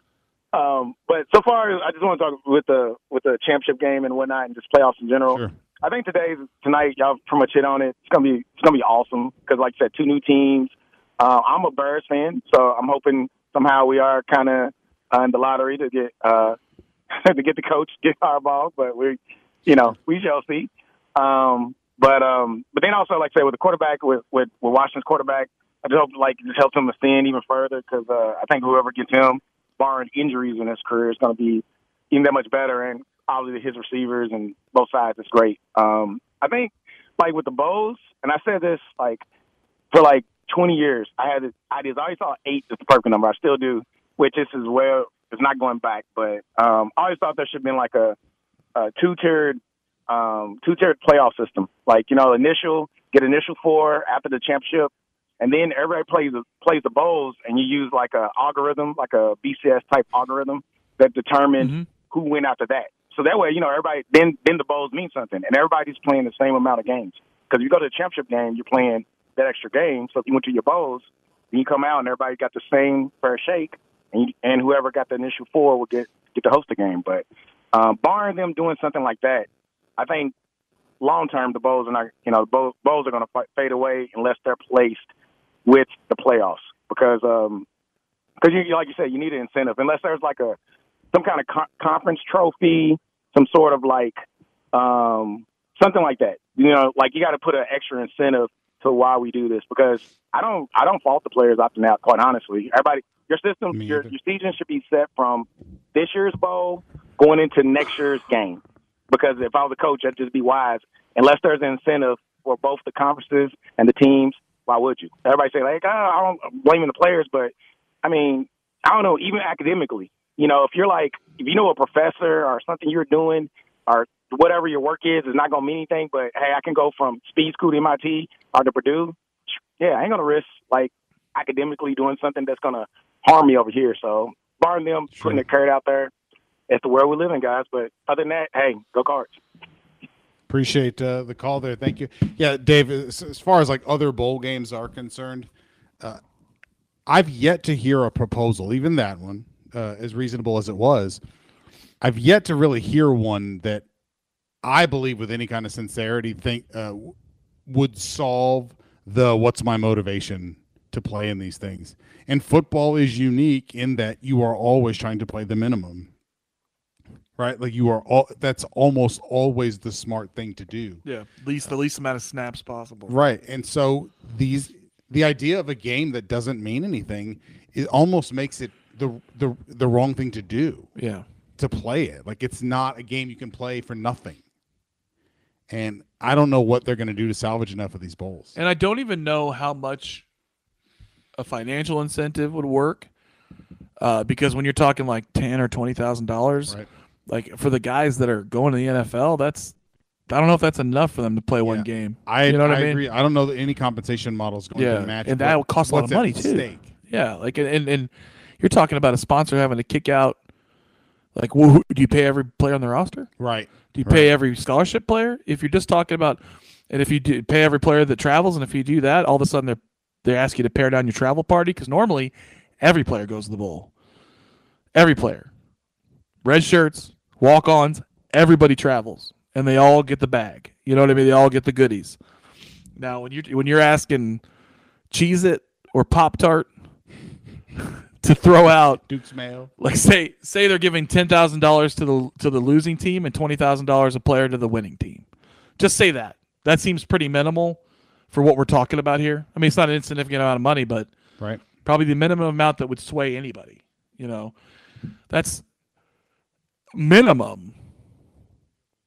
[SPEAKER 9] Um, but so far, I just want to talk with the with the championship game and whatnot, and just playoffs in general. I think today's tonight, y'all pretty much hit on it. It's gonna be it's gonna be awesome because, like I said, two new teams. Uh, I'm a Bears fan, so I'm hoping somehow we are kind of uh, in the lottery to get uh, (laughs) to get the coach get our ball, but we, you know, we shall see. Um, but um, but then also, like I say, with the quarterback, with with, with Washington's quarterback, I just hope like just helps him ascend even further because uh, I think whoever gets him, barring injuries in his career, is going to be even that much better. And obviously, his receivers and both sides is great. Um, I think like with the Bows, and I said this like for like 20 years, I had this ideas. I always thought eight is the perfect number. I still do, which is as well. It's not going back, but um, I always thought there should have been like a, a two tiered um, two tiered playoff system. Like you know, initial get initial four after the championship, and then everybody plays the, plays the bowls, and you use like a algorithm, like a BCS type algorithm that determines who went after that. So that way, you know, everybody then then the bowls mean something, and everybody's playing the same amount of games. Because you go to the championship game, you're playing that extra game. So if you went to your bowls, then you come out and everybody got the same fair shake, and you, and whoever got the initial four will get get to host the game. But um, barring them doing something like that, I think long term the bowls are not, you know, the bowls, bowls are going to fade away unless they're placed with the playoffs because um because you like you said you need an incentive unless there's like a some kind of co- conference trophy, some sort of like um something like that. You know, like you got to put an extra incentive to why we do this because I don't I don't fault the players opting out. Quite honestly, everybody your system your your season should be set from this year's bowl going into next year's game. Because if I was a coach, I'd just be wise. Unless there's an incentive for both the conferences and the teams, why would you? Everybody say like, oh, I don't I'm blaming the players, but I mean, I don't know. Even academically, you know, if you're like, if you know a professor or something you're doing or whatever your work is is not going to mean anything, but hey, I can go from speed school to MIT or to Purdue. Yeah, I ain't going to risk like academically doing something that's going to harm me over here. So, barring them putting a carrot out there, it's the world we live in, guys. But other than that, hey, go cards.
[SPEAKER 3] Appreciate uh, the call there. Thank you. Yeah, Dave. As, as far as like other bowl games are concerned, uh, I've yet to hear a proposal, even that one, uh, as reasonable as it was. I've yet to really hear one that I believe, with any kind of sincerity, think uh, would solve the "what's my motivation to play in these things." And football is unique in that you are always trying to play the minimum right? Like you are all that's almost always the smart thing to do.
[SPEAKER 4] Yeah, least the least amount of snaps possible.
[SPEAKER 3] Right. And so these the idea of a game that doesn't mean anything it almost makes it the the the wrong thing to do.
[SPEAKER 4] Yeah.
[SPEAKER 3] To play it. Like it's not a game you can play for nothing. And I don't know what they're going to do to salvage enough of these bowls.
[SPEAKER 4] And I don't even know how much a financial incentive would work, uh, because when you're talking like ten or twenty thousand dollars, like for the guys that are going to the NFL, that's I don't know if that's enough for them to play one game.
[SPEAKER 3] I,
[SPEAKER 4] you know what
[SPEAKER 3] I
[SPEAKER 4] I, mean?
[SPEAKER 3] agree. I don't know that any compensation model is going
[SPEAKER 4] yeah,
[SPEAKER 3] to match.
[SPEAKER 4] and that will cost a lot of money too.
[SPEAKER 3] stake.
[SPEAKER 4] Yeah, like and and you're talking about a sponsor having to kick out. Like, who, do you pay every player on the roster?
[SPEAKER 3] Right.
[SPEAKER 4] Do you pay every scholarship player? If you're just talking about, and if you do pay every player that travels, and if you do that, all of a sudden they're they ask you to pare down your travel party because normally every player goes to the bowl. Every player, red shirts, walk ons, everybody travels, and they all get the bag. You know what I mean? They all get the goodies. Now, when you're when you're asking Cheez It or Pop Tart to throw out
[SPEAKER 3] Duke's Mayo.
[SPEAKER 4] like say say they're giving ten thousand dollars to the to the losing team and twenty thousand dollars a player to the winning team. Just say that. That seems pretty minimal for what we're talking about here. I mean, it's not an insignificant amount of money, but
[SPEAKER 3] right,
[SPEAKER 4] probably the minimum amount that would sway anybody. You know, that's minimum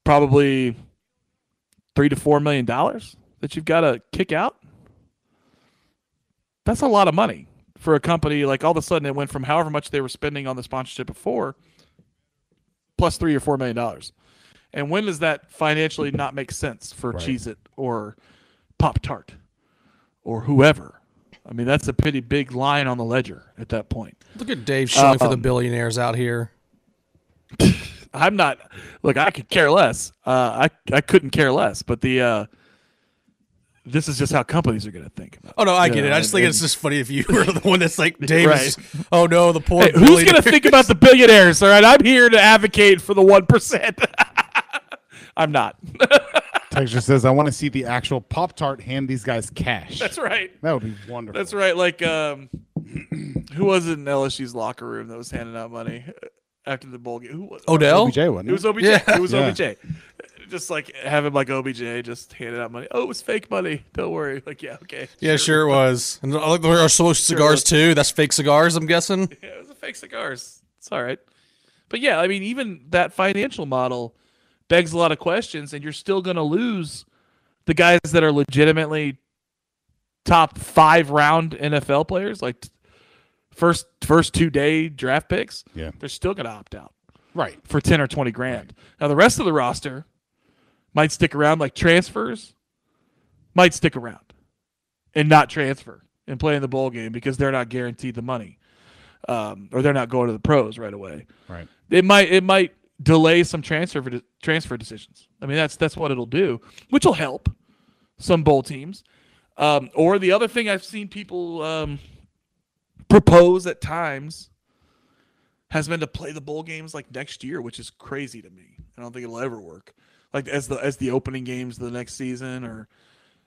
[SPEAKER 4] probably three to four million dollars that you've got to kick out. That's a lot of money for a company. Like all of a sudden, it went from however much they were spending on the sponsorship before, plus three or four million dollars. And when does that financially not make sense for
[SPEAKER 3] Right.
[SPEAKER 4] Cheez It or Pop Tart or whoever? I mean, that's a pretty big line on the ledger at that point.
[SPEAKER 5] Look at Dave showing for the
[SPEAKER 4] Um,
[SPEAKER 5] billionaires out here. (laughs)
[SPEAKER 4] I'm not. Look, I could care less. Uh, I I couldn't care less. But the uh, this is just how companies are going to think about.
[SPEAKER 5] Oh no, I
[SPEAKER 4] You
[SPEAKER 5] get it. I just
[SPEAKER 4] and-
[SPEAKER 5] think it's just funny if you were the one that's like (laughs) Dave.
[SPEAKER 4] Right.
[SPEAKER 5] Oh no, the poor.
[SPEAKER 4] Hey, who's going to think about the billionaires? All right, I'm here to advocate for the one percent. (laughs) I'm not. (laughs)
[SPEAKER 3] Texture says, I want to see the actual Pop Tart hand these guys cash.
[SPEAKER 4] That's right.
[SPEAKER 3] That would be wonderful.
[SPEAKER 4] That's right. Like, um, who was it in LSU's locker room that was handing out money after the bowl game? Who was it?
[SPEAKER 5] Odell?
[SPEAKER 3] OBJ, wasn't
[SPEAKER 4] It was? OBJ.
[SPEAKER 5] Yeah.
[SPEAKER 4] It was
[SPEAKER 3] Yeah.
[SPEAKER 4] OBJ. Just like have him like OBJ just handing out money. Oh, it was fake money. Don't worry. (laughs) Like, yeah, okay.
[SPEAKER 5] Yeah, sure it was. And I like there are social cigars too. That's fake cigars, I'm guessing. (laughs)
[SPEAKER 4] Yeah, it was a fake cigars. It's all right. But yeah, I mean, even that financial model begs a lot of questions, and you're still going to lose the guys that are legitimately top five round NFL players, like first first two day draft picks.
[SPEAKER 3] Yeah.
[SPEAKER 4] they're still going to opt out
[SPEAKER 3] Right.
[SPEAKER 4] for ten or twenty grand. Now the rest of the roster might stick around, like transfers might stick around and not transfer and play in the bowl game because they're not guaranteed the money, um, or they're not going to the pros right away.
[SPEAKER 3] Right.
[SPEAKER 4] It might it might delay some transfer de- transfer decisions. I mean that's that's what it'll do, which will help some bowl teams. Um, or the other thing I've seen people um, propose at times has been to play the bowl games like next year, which is crazy to me. I don't think it'll ever work. Like as the as the opening games of the next season, or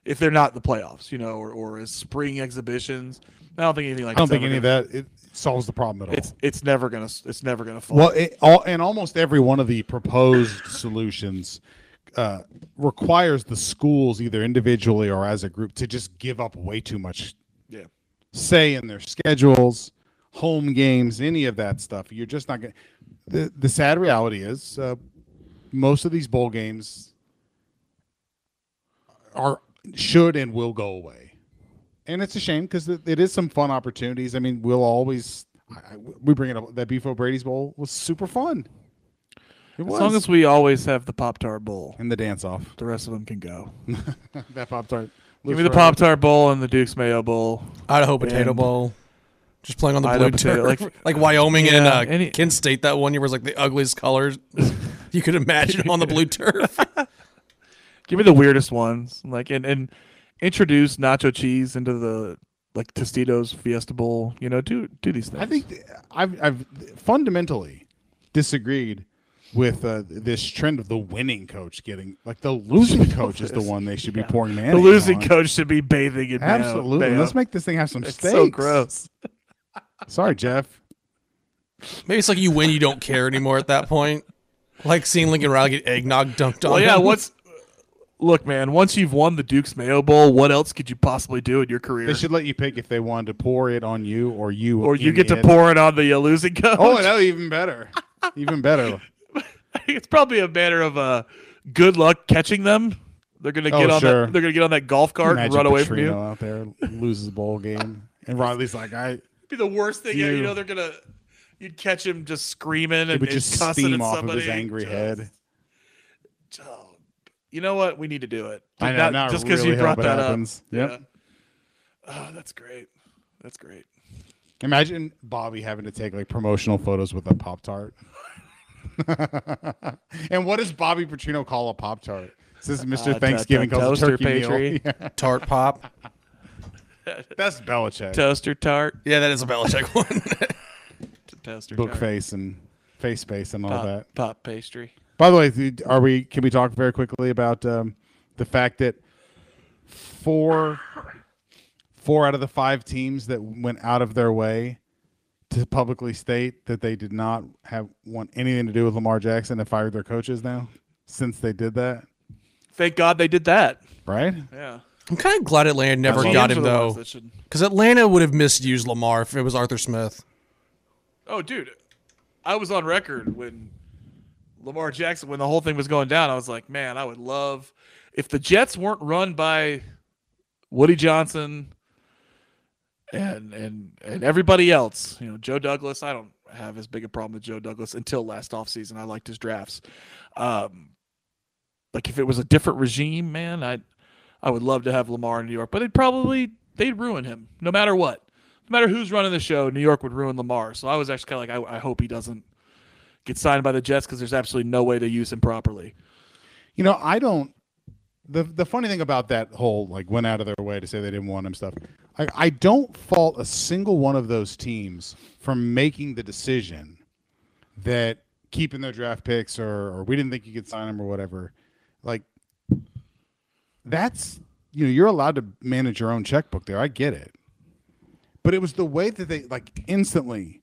[SPEAKER 4] if they're not the playoffs, you know, or, or as spring exhibitions. I don't think anything like
[SPEAKER 3] I don't think any of
[SPEAKER 4] gonna-
[SPEAKER 3] that it solves the problem at all.
[SPEAKER 4] It's it's never gonna it's never gonna fall.
[SPEAKER 3] Well, it, all, and almost every one of the proposed solutions uh, requires the schools, either individually or as a group, to just give up way too much
[SPEAKER 4] yeah.
[SPEAKER 3] say in their schedules, home games, any of that stuff. You're just not gonna. The the sad reality is, uh, most of these bowl games are should and will go away, and it's a shame because it, it is some fun opportunities. I mean, we'll always I, I- we bring it up. That Beef Brady's Bowl was super fun. It
[SPEAKER 4] As
[SPEAKER 3] was.
[SPEAKER 4] long as we always have the Pop Tart Bowl,
[SPEAKER 3] and the dance off,
[SPEAKER 4] the rest of them can go. (laughs)
[SPEAKER 3] that Pop Tart.
[SPEAKER 4] Give me the Pop Tart Bowl and the Duke's Mayo Bowl.
[SPEAKER 5] Idaho Potato Bowl. Just playing on the
[SPEAKER 4] Idaho
[SPEAKER 5] blue
[SPEAKER 4] potato,
[SPEAKER 5] turf.
[SPEAKER 4] like- (laughs)
[SPEAKER 5] Like, Wyoming and
[SPEAKER 4] Yeah,
[SPEAKER 5] uh,
[SPEAKER 4] any-
[SPEAKER 5] Kent State that one year was like the ugliest colors (laughs) (laughs) you could imagine on the blue turf. (laughs)
[SPEAKER 4] Give me the weirdest ones, like and and introduce nacho cheese into the like Tostitos Fiesta Bowl. You know, do do these things.
[SPEAKER 3] I think th- I've, I've fundamentally disagreed with uh, this trend of the winning coach getting like the losing (laughs) coach is the one they should be
[SPEAKER 4] Yeah.
[SPEAKER 3] pouring
[SPEAKER 4] The losing
[SPEAKER 3] on.
[SPEAKER 4] coach should be bathing in mayo-
[SPEAKER 3] Absolutely.
[SPEAKER 4] mayo.
[SPEAKER 3] Let's make this thing have some
[SPEAKER 4] It's
[SPEAKER 3] stakes.
[SPEAKER 4] so gross.
[SPEAKER 3] Sorry, Jeff.
[SPEAKER 5] Maybe it's like you win, you don't care anymore at that point. Like seeing Lincoln Riley get eggnog dunked on.
[SPEAKER 4] Well, yeah.
[SPEAKER 5] him.
[SPEAKER 4] What's look, man? Once you've won the Duke's Mayo Bowl, what else could you possibly do in your career?
[SPEAKER 3] They should let you pick if they wanted to pour it on you or you
[SPEAKER 4] or you
[SPEAKER 3] in
[SPEAKER 4] get to
[SPEAKER 3] it.
[SPEAKER 4] pour it on the uh, losing coach.
[SPEAKER 3] Oh, that even better. even better. (laughs)
[SPEAKER 4] it's probably a matter of uh, good luck catching them. They're gonna
[SPEAKER 3] Oh,
[SPEAKER 4] get on
[SPEAKER 3] sure.
[SPEAKER 4] that. They're gonna get on that golf cart and
[SPEAKER 3] Imagine
[SPEAKER 4] run away
[SPEAKER 3] Petrino
[SPEAKER 4] from you.
[SPEAKER 3] out there loses the bowl game, and Riley's like, I'd
[SPEAKER 4] be the worst thing. Yeah, you
[SPEAKER 3] You-
[SPEAKER 4] know they're gonna. You'd catch him just screaming
[SPEAKER 3] It
[SPEAKER 4] and,
[SPEAKER 3] would just
[SPEAKER 4] cussing
[SPEAKER 3] steam
[SPEAKER 4] at
[SPEAKER 3] off of his angry
[SPEAKER 4] Just-
[SPEAKER 3] head.
[SPEAKER 4] oh, you know what? We need to do it.
[SPEAKER 3] I know,
[SPEAKER 4] Not- just because
[SPEAKER 3] really
[SPEAKER 4] you brought
[SPEAKER 3] it
[SPEAKER 4] that
[SPEAKER 3] happens.
[SPEAKER 4] up.
[SPEAKER 3] Yep.
[SPEAKER 4] Yeah. Oh, that's great. That's great.
[SPEAKER 3] Imagine Bobby having to take like promotional photos with a Pop Tart. (laughs) and what does Bobby Petrino call a Pop Tart? This is Mr.
[SPEAKER 4] Uh,
[SPEAKER 3] Thanksgiving
[SPEAKER 4] to- to-
[SPEAKER 3] calls a
[SPEAKER 4] toaster
[SPEAKER 3] turkey
[SPEAKER 4] pastry. (laughs)
[SPEAKER 3] Yeah.
[SPEAKER 5] Tart Pop.
[SPEAKER 3] That's Belichick.
[SPEAKER 4] Toaster tart.
[SPEAKER 5] Yeah, that is a Belichick (laughs) one.
[SPEAKER 4] Toaster
[SPEAKER 3] Book
[SPEAKER 4] tart.
[SPEAKER 3] face and face space and all
[SPEAKER 4] Pop,
[SPEAKER 3] that.
[SPEAKER 4] pop pastry.
[SPEAKER 3] By the way, are we? Can we talk very quickly about um, the fact that four, four out of the five teams that went out of their way to publicly state that they did not have want anything to do with Lamar Jackson have fired their coaches now since they did that.
[SPEAKER 4] Thank God they did that.
[SPEAKER 3] Right?
[SPEAKER 4] Yeah.
[SPEAKER 5] I'm kind of glad Atlanta never got him though,
[SPEAKER 4] ones should-
[SPEAKER 5] because Atlanta would have misused Lamar if it was Arthur Smith.
[SPEAKER 4] Oh, dude, I was on record when Lamar Jackson, when the whole thing was going down. I was like, man, I would love if the Jets weren't run by Woody Johnson and and and everybody else. You know, Joe Douglas. I don't have as big a problem with Joe Douglas until last offseason. I liked his drafts. Um, like if it was a different regime, man, I I would love to have Lamar in New York, but they'd probably they'd ruin him no matter what. No matter who's running the show, New York would ruin Lamar. So I was actually kind of like, I, I hope he doesn't get signed by the Jets because there's absolutely no way to use him properly.
[SPEAKER 3] You know, I don't. The the funny thing about that whole like went out of their way to say they didn't want him stuff. I I don't fault a single one of those teams from making the decision that keeping their draft picks or or we didn't think you could sign him or whatever. Like that's you know you're allowed to manage your own checkbook there. I get it, but it was the way that they like instantly.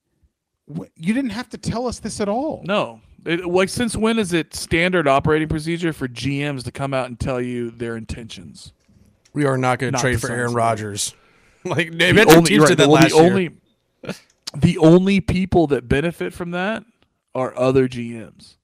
[SPEAKER 3] You didn't have to tell us this at all.
[SPEAKER 4] No, it, like since when is it standard operating procedure for GMs to come out and tell you their intentions?
[SPEAKER 5] We are not going to trade for Aaron
[SPEAKER 4] somebody.
[SPEAKER 5] Rodgers. (laughs) Like
[SPEAKER 4] The
[SPEAKER 5] they mentioned
[SPEAKER 4] only-
[SPEAKER 5] teams
[SPEAKER 4] right,
[SPEAKER 5] did that
[SPEAKER 4] well,
[SPEAKER 5] last
[SPEAKER 4] the
[SPEAKER 5] year.
[SPEAKER 4] only, the only people that benefit from that are other GMs.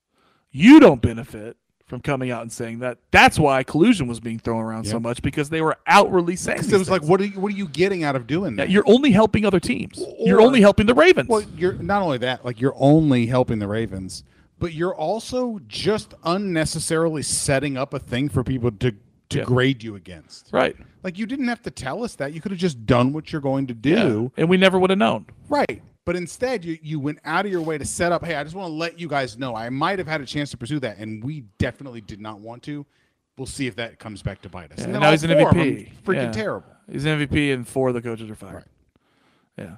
[SPEAKER 4] You don't benefit from coming out and saying that. That's why collusion was being thrown around so much because they were outwardly saying.
[SPEAKER 3] Because it was like, what are you, what are you getting out of doing
[SPEAKER 4] Yeah,
[SPEAKER 3] that?
[SPEAKER 4] you're only helping other teams. you're only helping the Ravens.
[SPEAKER 3] Well, you're not only that, like you're only helping the Ravens, but you're also just unnecessarily setting up a thing for people to to
[SPEAKER 4] Yeah.
[SPEAKER 3] grade you against.
[SPEAKER 4] Right.
[SPEAKER 3] Like you didn't have to tell us that. You could have just done what you're going to do.
[SPEAKER 4] and we never would have known.
[SPEAKER 3] Right. But instead, you, you went out of your way to set up, hey, I just want to let you guys know I might have had a chance to pursue that, and we definitely did not want to. We'll see if that comes back to bite us.
[SPEAKER 4] Yeah,
[SPEAKER 3] and
[SPEAKER 4] now he's an MVP.
[SPEAKER 3] Freaking
[SPEAKER 4] Yeah.
[SPEAKER 3] terrible.
[SPEAKER 4] He's an MVP, and four of the coaches are fired. Yeah.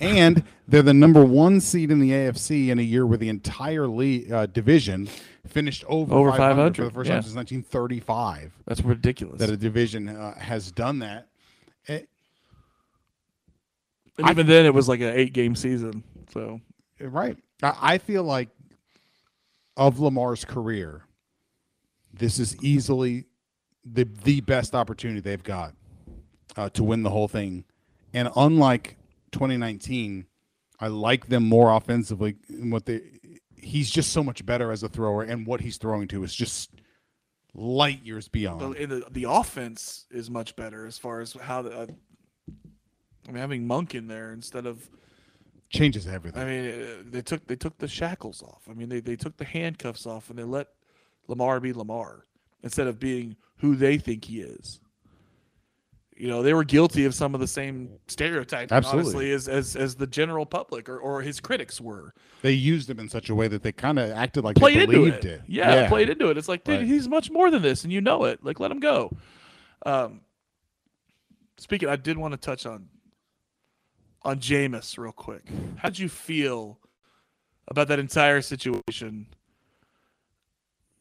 [SPEAKER 3] and they're the number one seed in the AFC in a year where the entire league, uh, division finished over,
[SPEAKER 4] Over
[SPEAKER 3] 500,
[SPEAKER 4] 500,
[SPEAKER 3] for the first
[SPEAKER 4] yeah.
[SPEAKER 3] time since 1935.
[SPEAKER 4] That's ridiculous.
[SPEAKER 3] That a division uh, has done that. Eh,
[SPEAKER 4] And even then, it was like an eight game season. So
[SPEAKER 3] right. I, I feel like of Lamar's career, this is easily the the best opportunity they've got uh, to win the whole thing. And unlike 2019, I like them more offensively. In what they, he's just so much better as a thrower, and what he's throwing to is just light years beyond.
[SPEAKER 4] the, the the offense is much better as far as how the. Uh, I mean, having Monk in there instead of
[SPEAKER 3] Changes everything.
[SPEAKER 4] I mean, uh, they took they took the shackles off. I mean, they, they took the handcuffs off and they let Lamar be Lamar instead of being who they think he is. You know, they were guilty of some of the same stereotypes,
[SPEAKER 3] Absolutely.
[SPEAKER 4] honestly, as, as as the general public or, or his critics were.
[SPEAKER 3] They used him in such a way that they kind of acted like
[SPEAKER 4] Played
[SPEAKER 3] they
[SPEAKER 4] into
[SPEAKER 3] believed
[SPEAKER 4] it.
[SPEAKER 3] it.
[SPEAKER 4] Yeah, played into it. It's like, dude,
[SPEAKER 3] Right.
[SPEAKER 4] he's much more than this, and you know it. Like, let him go. Um, speaking, I did want to touch on on Jameis real quick. How'd you feel about that entire situation?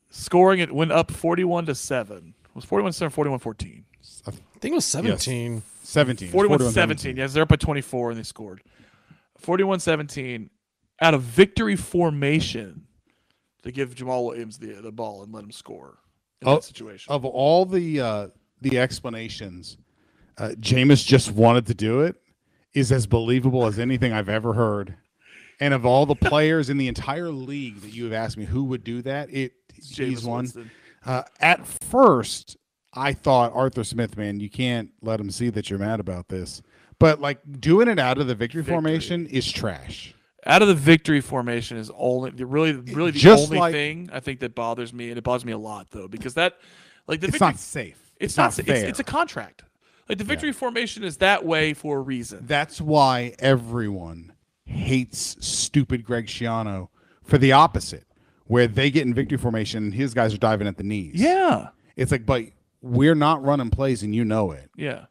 [SPEAKER 4] Scoring it went up forty-one to seven. It was forty-one seven, 41-14.
[SPEAKER 5] I think it was 17.
[SPEAKER 3] 17.
[SPEAKER 4] 41 17. Yes, they're up by 24 and they scored. 41 17 out of victory formation to give Jamaal Williams the, the ball and let him score in
[SPEAKER 3] Of-
[SPEAKER 4] that situation.
[SPEAKER 3] Of all the uh, the explanations, uh, Jameis just wanted to do it is as believable as anything I've ever heard. And of all the players in the entire league that you have asked me who would do that, it he's
[SPEAKER 4] Jameis
[SPEAKER 3] one. Uh, at first, I thought Arthur Smith, man, you can't let him see that you're mad about this. But like doing it out of the victory, formation is trash.
[SPEAKER 4] Out of the victory formation is only really really the
[SPEAKER 3] Just
[SPEAKER 4] only
[SPEAKER 3] like-
[SPEAKER 4] thing I think that bothers me, and it bothers me a lot though because that like the
[SPEAKER 3] It's
[SPEAKER 4] victory,
[SPEAKER 3] not safe.
[SPEAKER 4] It's,
[SPEAKER 3] It's
[SPEAKER 4] not.
[SPEAKER 3] not
[SPEAKER 4] sa- It's,
[SPEAKER 3] fair.
[SPEAKER 4] it's a contract. Like the victory formation is that way for a reason.
[SPEAKER 3] That's why everyone hates stupid Greg Schiano for the opposite, where they get in victory formation and his guys are diving at the knees.
[SPEAKER 4] Yeah.
[SPEAKER 3] It's like, but we're not running plays and you know it.
[SPEAKER 4] Yeah.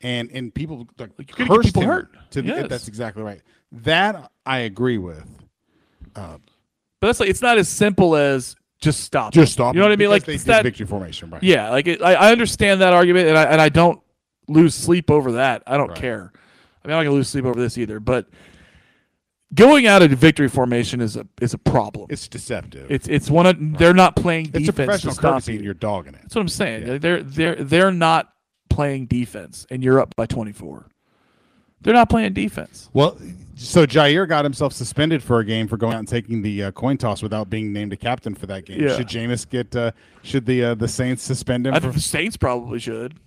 [SPEAKER 3] And and people like,
[SPEAKER 4] gonna get people hurt.
[SPEAKER 3] To the-
[SPEAKER 4] Yes.
[SPEAKER 3] that's exactly right. That I agree with. Uh,
[SPEAKER 4] But that's like it's not as simple as just stop.
[SPEAKER 3] Just stop
[SPEAKER 4] You know what I mean? Like
[SPEAKER 3] they
[SPEAKER 4] it's that
[SPEAKER 3] victory formation, right.
[SPEAKER 4] Yeah, like it, I, I understand that argument, and I and I don't lose sleep over that. I don't care. I mean, I'm not gonna lose sleep over this either. But going out of victory formation is a is a problem.
[SPEAKER 3] It's deceptive.
[SPEAKER 4] It's it's one of they're not playing
[SPEAKER 3] It's a
[SPEAKER 4] defense
[SPEAKER 3] professional
[SPEAKER 4] to stop you.
[SPEAKER 3] you're dogging it.
[SPEAKER 4] That's what I'm saying. They're they're they're not playing defense, and you're up by 24. They're not playing defense.
[SPEAKER 3] Well, so Jair got himself suspended for a game for going out and taking the uh, coin toss without being named a captain for that game.
[SPEAKER 4] Yeah.
[SPEAKER 3] Should Jameis get? Uh, should the uh, the Saints suspend him?
[SPEAKER 4] I
[SPEAKER 3] for,
[SPEAKER 4] think the Saints probably should.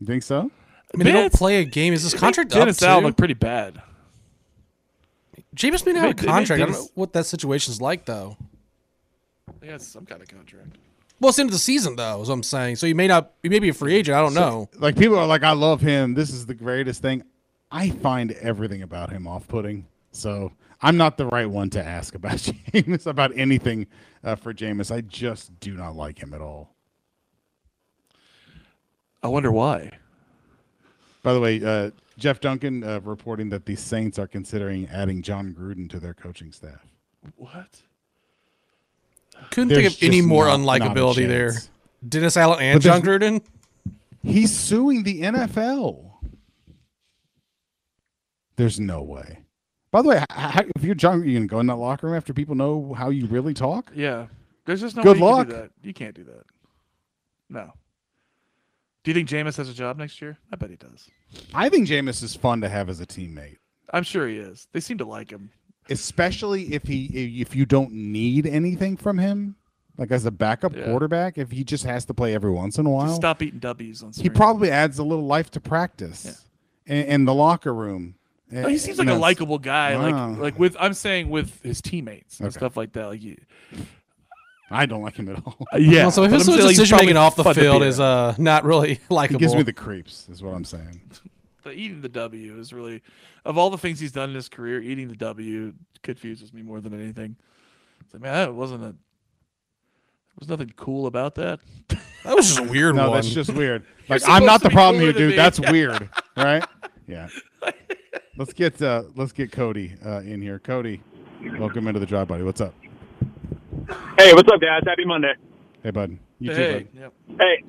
[SPEAKER 3] You think so?
[SPEAKER 5] I mean, they don't
[SPEAKER 4] Vince-
[SPEAKER 5] play a game. Is this contract up
[SPEAKER 4] Dennis Allen
[SPEAKER 5] too?
[SPEAKER 4] looked pretty bad.
[SPEAKER 5] Jameis may not have a
[SPEAKER 4] they made
[SPEAKER 5] contract. I don't know what that situation's like though.
[SPEAKER 4] He has some kind of contract.
[SPEAKER 5] Well, it's into the season though, is what I'm saying. So you may not. You may be a free agent. I don't know.
[SPEAKER 3] Like people are like, I love him. This is the greatest thing. I find everything about him off-putting. So I'm not the right one to ask about (laughs) Jameis about anything uh, for Jameis. I just do not like him at all.
[SPEAKER 4] I wonder why.
[SPEAKER 3] By the way, uh, Jeff Duncan uh, reporting that the Saints are considering adding Jon Gruden to their coaching staff.
[SPEAKER 4] What?
[SPEAKER 5] Couldn't
[SPEAKER 3] There's
[SPEAKER 5] think of any more
[SPEAKER 3] not- not
[SPEAKER 5] unlikability there. Dennis Allen and
[SPEAKER 3] Jon
[SPEAKER 5] Gruden.
[SPEAKER 3] He's suing the NFL. There's no way. By the way, h- h- if you're Jon, you can go in that locker room after people know how you really talk.
[SPEAKER 4] Yeah. There's just no
[SPEAKER 3] Good
[SPEAKER 4] way you
[SPEAKER 3] luck.
[SPEAKER 4] can do that. You can't do that. No. Do you think Jameis has a job next year? I bet he does.
[SPEAKER 3] I think Jameis is fun to have as a teammate,
[SPEAKER 4] I'm sure he is. They seem to like him.
[SPEAKER 3] especially if he if you don't need anything from him, like as a backup
[SPEAKER 4] Yeah.
[SPEAKER 3] quarterback. If he just has to play every once in a while,
[SPEAKER 4] Just stop eating W's on
[SPEAKER 3] he probably adds a little life to practice and, and the locker room.
[SPEAKER 4] No, he seems like a likable guy.
[SPEAKER 3] Wow.
[SPEAKER 4] Like oh. like with I'm saying with his teammates and
[SPEAKER 3] Okay.
[SPEAKER 4] stuff like that. Like he,
[SPEAKER 3] I don't like him at all.
[SPEAKER 4] Uh, yeah.
[SPEAKER 5] Also, if
[SPEAKER 4] but
[SPEAKER 5] his
[SPEAKER 4] I'm saying, like, he's
[SPEAKER 5] decision making off the field is uh (laughs) not really (laughs) likable.
[SPEAKER 3] He
[SPEAKER 5] likable.
[SPEAKER 3] gives me the creeps, is what I'm saying.
[SPEAKER 4] the eating the W is really of all the things he's done in his career, eating the W confuses me more than anything. It's like, man, that wasn't a there was nothing cool about that. (laughs)
[SPEAKER 5] that was just a weird
[SPEAKER 3] no,
[SPEAKER 5] one.
[SPEAKER 3] that's just weird. Like I'm not the problem here, dude.
[SPEAKER 4] me.
[SPEAKER 3] That's weird, right? Yeah. Let's get uh, let's get Cody uh, in here. Cody, welcome into the drive, buddy. What's up?
[SPEAKER 10] Hey, what's up, guys? Happy Monday.
[SPEAKER 3] Hey, bud. You too,
[SPEAKER 4] hey,
[SPEAKER 3] bud.
[SPEAKER 4] yep.
[SPEAKER 10] Hey,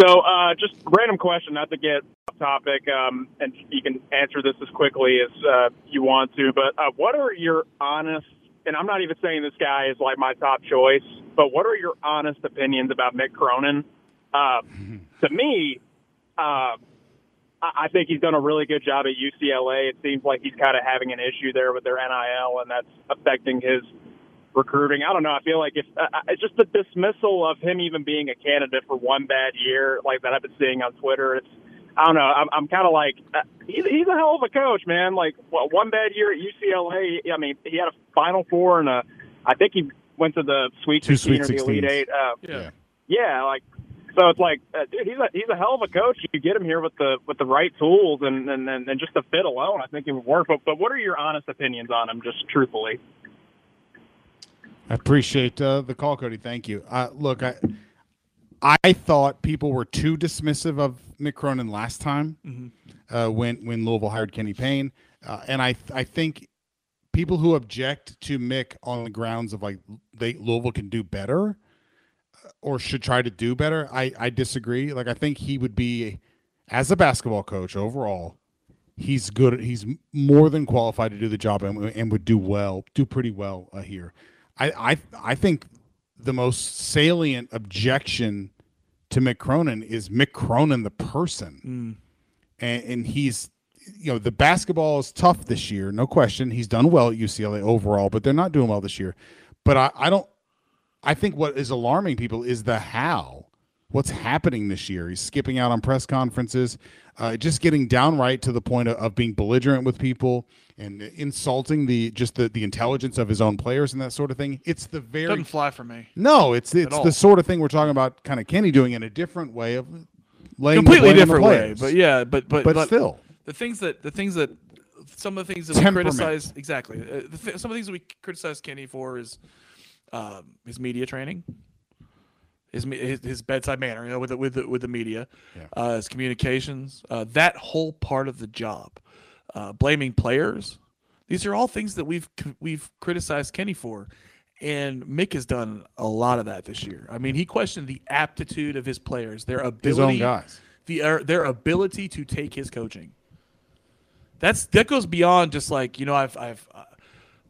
[SPEAKER 10] so uh, just random question, not to get off topic, um, and you can answer this as quickly as uh, you want to. But uh, what are your honest? And I'm not even saying this guy is like my top choice, but what are your honest opinions about Mick Cronin? Uh, (laughs) to me, uh, I I think he's done a really good job at UCLA. It seems like he's kind of having an issue there with their NIL, and that's affecting his recruiting. I don't know. I feel like if uh, it's just the dismissal of him even being a candidate for one bad year, like that I've been seeing on Twitter. It's I don't know. I'm, I'm kind of like uh, he's, he's a hell of a coach, man. Like well, one bad year at UCLA. I mean, he had a Final Four and a. I think he went to the Sweet
[SPEAKER 3] Two
[SPEAKER 10] 16
[SPEAKER 3] Sweet
[SPEAKER 10] or the Elite Eight. Uh,
[SPEAKER 4] Yeah.
[SPEAKER 10] yeah, like so it's like, uh, dude, he's a he's a hell of a coach. You get him here with the with the right tools and and and, and just the fit alone, I think it would work. But but what are your honest opinions on him, just truthfully?
[SPEAKER 3] I appreciate uh, the call, Cody. Thank you. Uh, look, I I thought people were too dismissive of Mick Cronin last time
[SPEAKER 4] Mm-hmm.
[SPEAKER 3] uh, when when Louisville hired Kenny Payne, uh, and I I think people who object to Mick on the grounds of like they Louisville can do better uh, or should try to do better. I I disagree. Like I think he would be as a basketball coach overall. He's good. He's more than qualified to do the job and, and would do well, do pretty well uh, here. I, I I think the most salient objection to Mick Cronin is Mick Cronin the person, and, and he's you know the basketball is tough this year, no question. He's done well at UCLA overall, but they're not doing well this year. But I, I don't. I think what is alarming people is the how. What's happening this year? He's skipping out on press conferences, uh, just getting downright to the point of, of being belligerent with people and insulting the just the, the intelligence of his own players and that sort of thing. It's the very
[SPEAKER 4] Doesn't fly for me.
[SPEAKER 3] no, it's it's the sort of thing we're talking about. Kind of Kenny doing in a different way of laying
[SPEAKER 4] completely
[SPEAKER 3] blame on the
[SPEAKER 4] different way. But yeah, but but
[SPEAKER 3] But still.
[SPEAKER 4] the things that the things that some of the things that we criticize exactly uh, th- some of the things that we criticize Kenny for is um, his media training. His, his his bedside manner, you know, with the, with the, with the media, uh, his communications, uh, that whole part of the job, uh, blaming players, these are all things that we've we've criticized Kenny for, and Mick has done a lot of that this year. I mean, he questioned the aptitude of his players, their ability,
[SPEAKER 3] His own guys.
[SPEAKER 4] the uh, their ability to take his coaching. That's that goes beyond just like you know I've I've uh,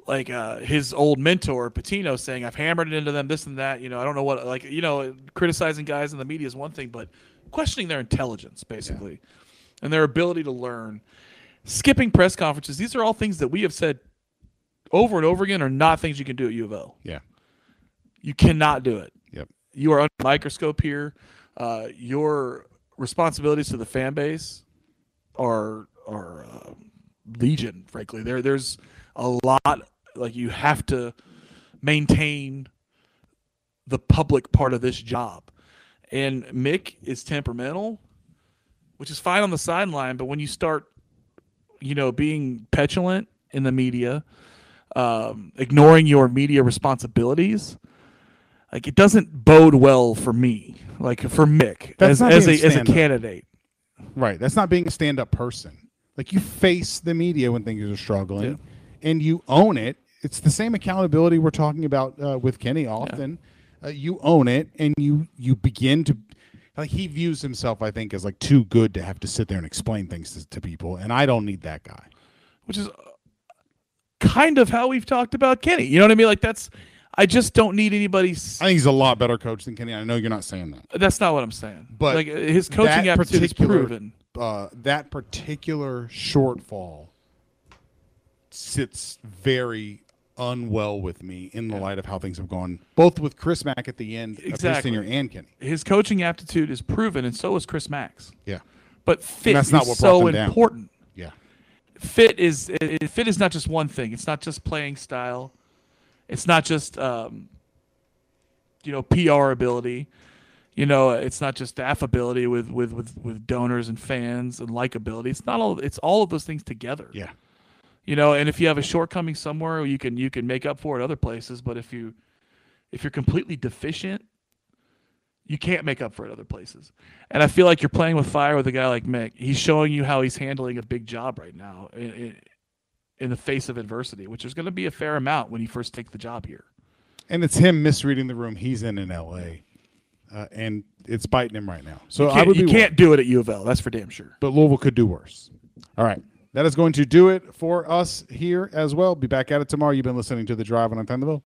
[SPEAKER 4] like uh, his old mentor Pitino saying, "I've hammered it into them, this and that." You know, I don't know what like you know, criticizing guys in the media is one thing, but questioning their intelligence basically yeah. and their ability to learn. Skipping press conferences, these are all things that we have said over and over again are not things you can do at U of L.
[SPEAKER 3] Yeah,
[SPEAKER 4] you cannot do it.
[SPEAKER 3] Yep,
[SPEAKER 4] you are under microscope here. Uh, your responsibilities to the fan base are are uh, legion. Frankly, there there's a lot like you have to maintain the public part of this job. And Mick is temperamental, which is fine on the sideline, but when you start, you know, being petulant in the media, um, ignoring your media responsibilities, like it doesn't bode well for me, like for Mick
[SPEAKER 3] That's
[SPEAKER 4] as, as a as a candidate.
[SPEAKER 3] Right. That's not being a stand up person. Like you face the media when things are struggling. Yeah and you own it. It's the same accountability we're talking about uh, with Kenny often. Yeah. Uh, you own it, and you you begin to like he views himself, I think, as like too good to have to sit there and explain things to, to people, and I don't need that guy.
[SPEAKER 4] Which is uh, kind of how we've talked about Kenny. You know what I mean? Like that's. I just don't need anybody's.
[SPEAKER 3] I think he's a lot better coach than Kenny. I know you're not saying that.
[SPEAKER 4] That's not what I'm saying. But like his coaching aptitude is proven.
[SPEAKER 3] Uh, that particular shortfall sits very unwell with me in the light of how things have gone, both with Chris Mack at the end,
[SPEAKER 4] exactly.
[SPEAKER 3] of and Kenny.
[SPEAKER 4] His coaching aptitude is proven, and so is Chris Mack's.
[SPEAKER 3] Yeah,
[SPEAKER 4] but fit that's not is so important.
[SPEAKER 3] Yeah,
[SPEAKER 4] fit is fit is not just one thing. It's not just playing style. It's not just um, you know PR ability. You know, it's not just affability with, with, with, with donors and fans and likability. It's not all. It's all of those things together.
[SPEAKER 3] Yeah
[SPEAKER 4] you know and if you have a shortcoming somewhere you can you can make up for it other places but if you if you're completely deficient you can't make up for it other places. And i feel like you're playing with fire with a guy like mick. He's showing you how he's handling a big job right now in, in the face of adversity which is going to be a fair amount when he first takes the job here.
[SPEAKER 3] And it's him misreading the room. He's in in la uh, and it's biting him right now. So
[SPEAKER 4] you, I
[SPEAKER 3] would
[SPEAKER 4] you can't do it at u of l that's for damn sure.
[SPEAKER 3] But louisville could do worse. All right that is going to do it for us here as well. Be back at it tomorrow. You've been listening to The Drive on Untenable.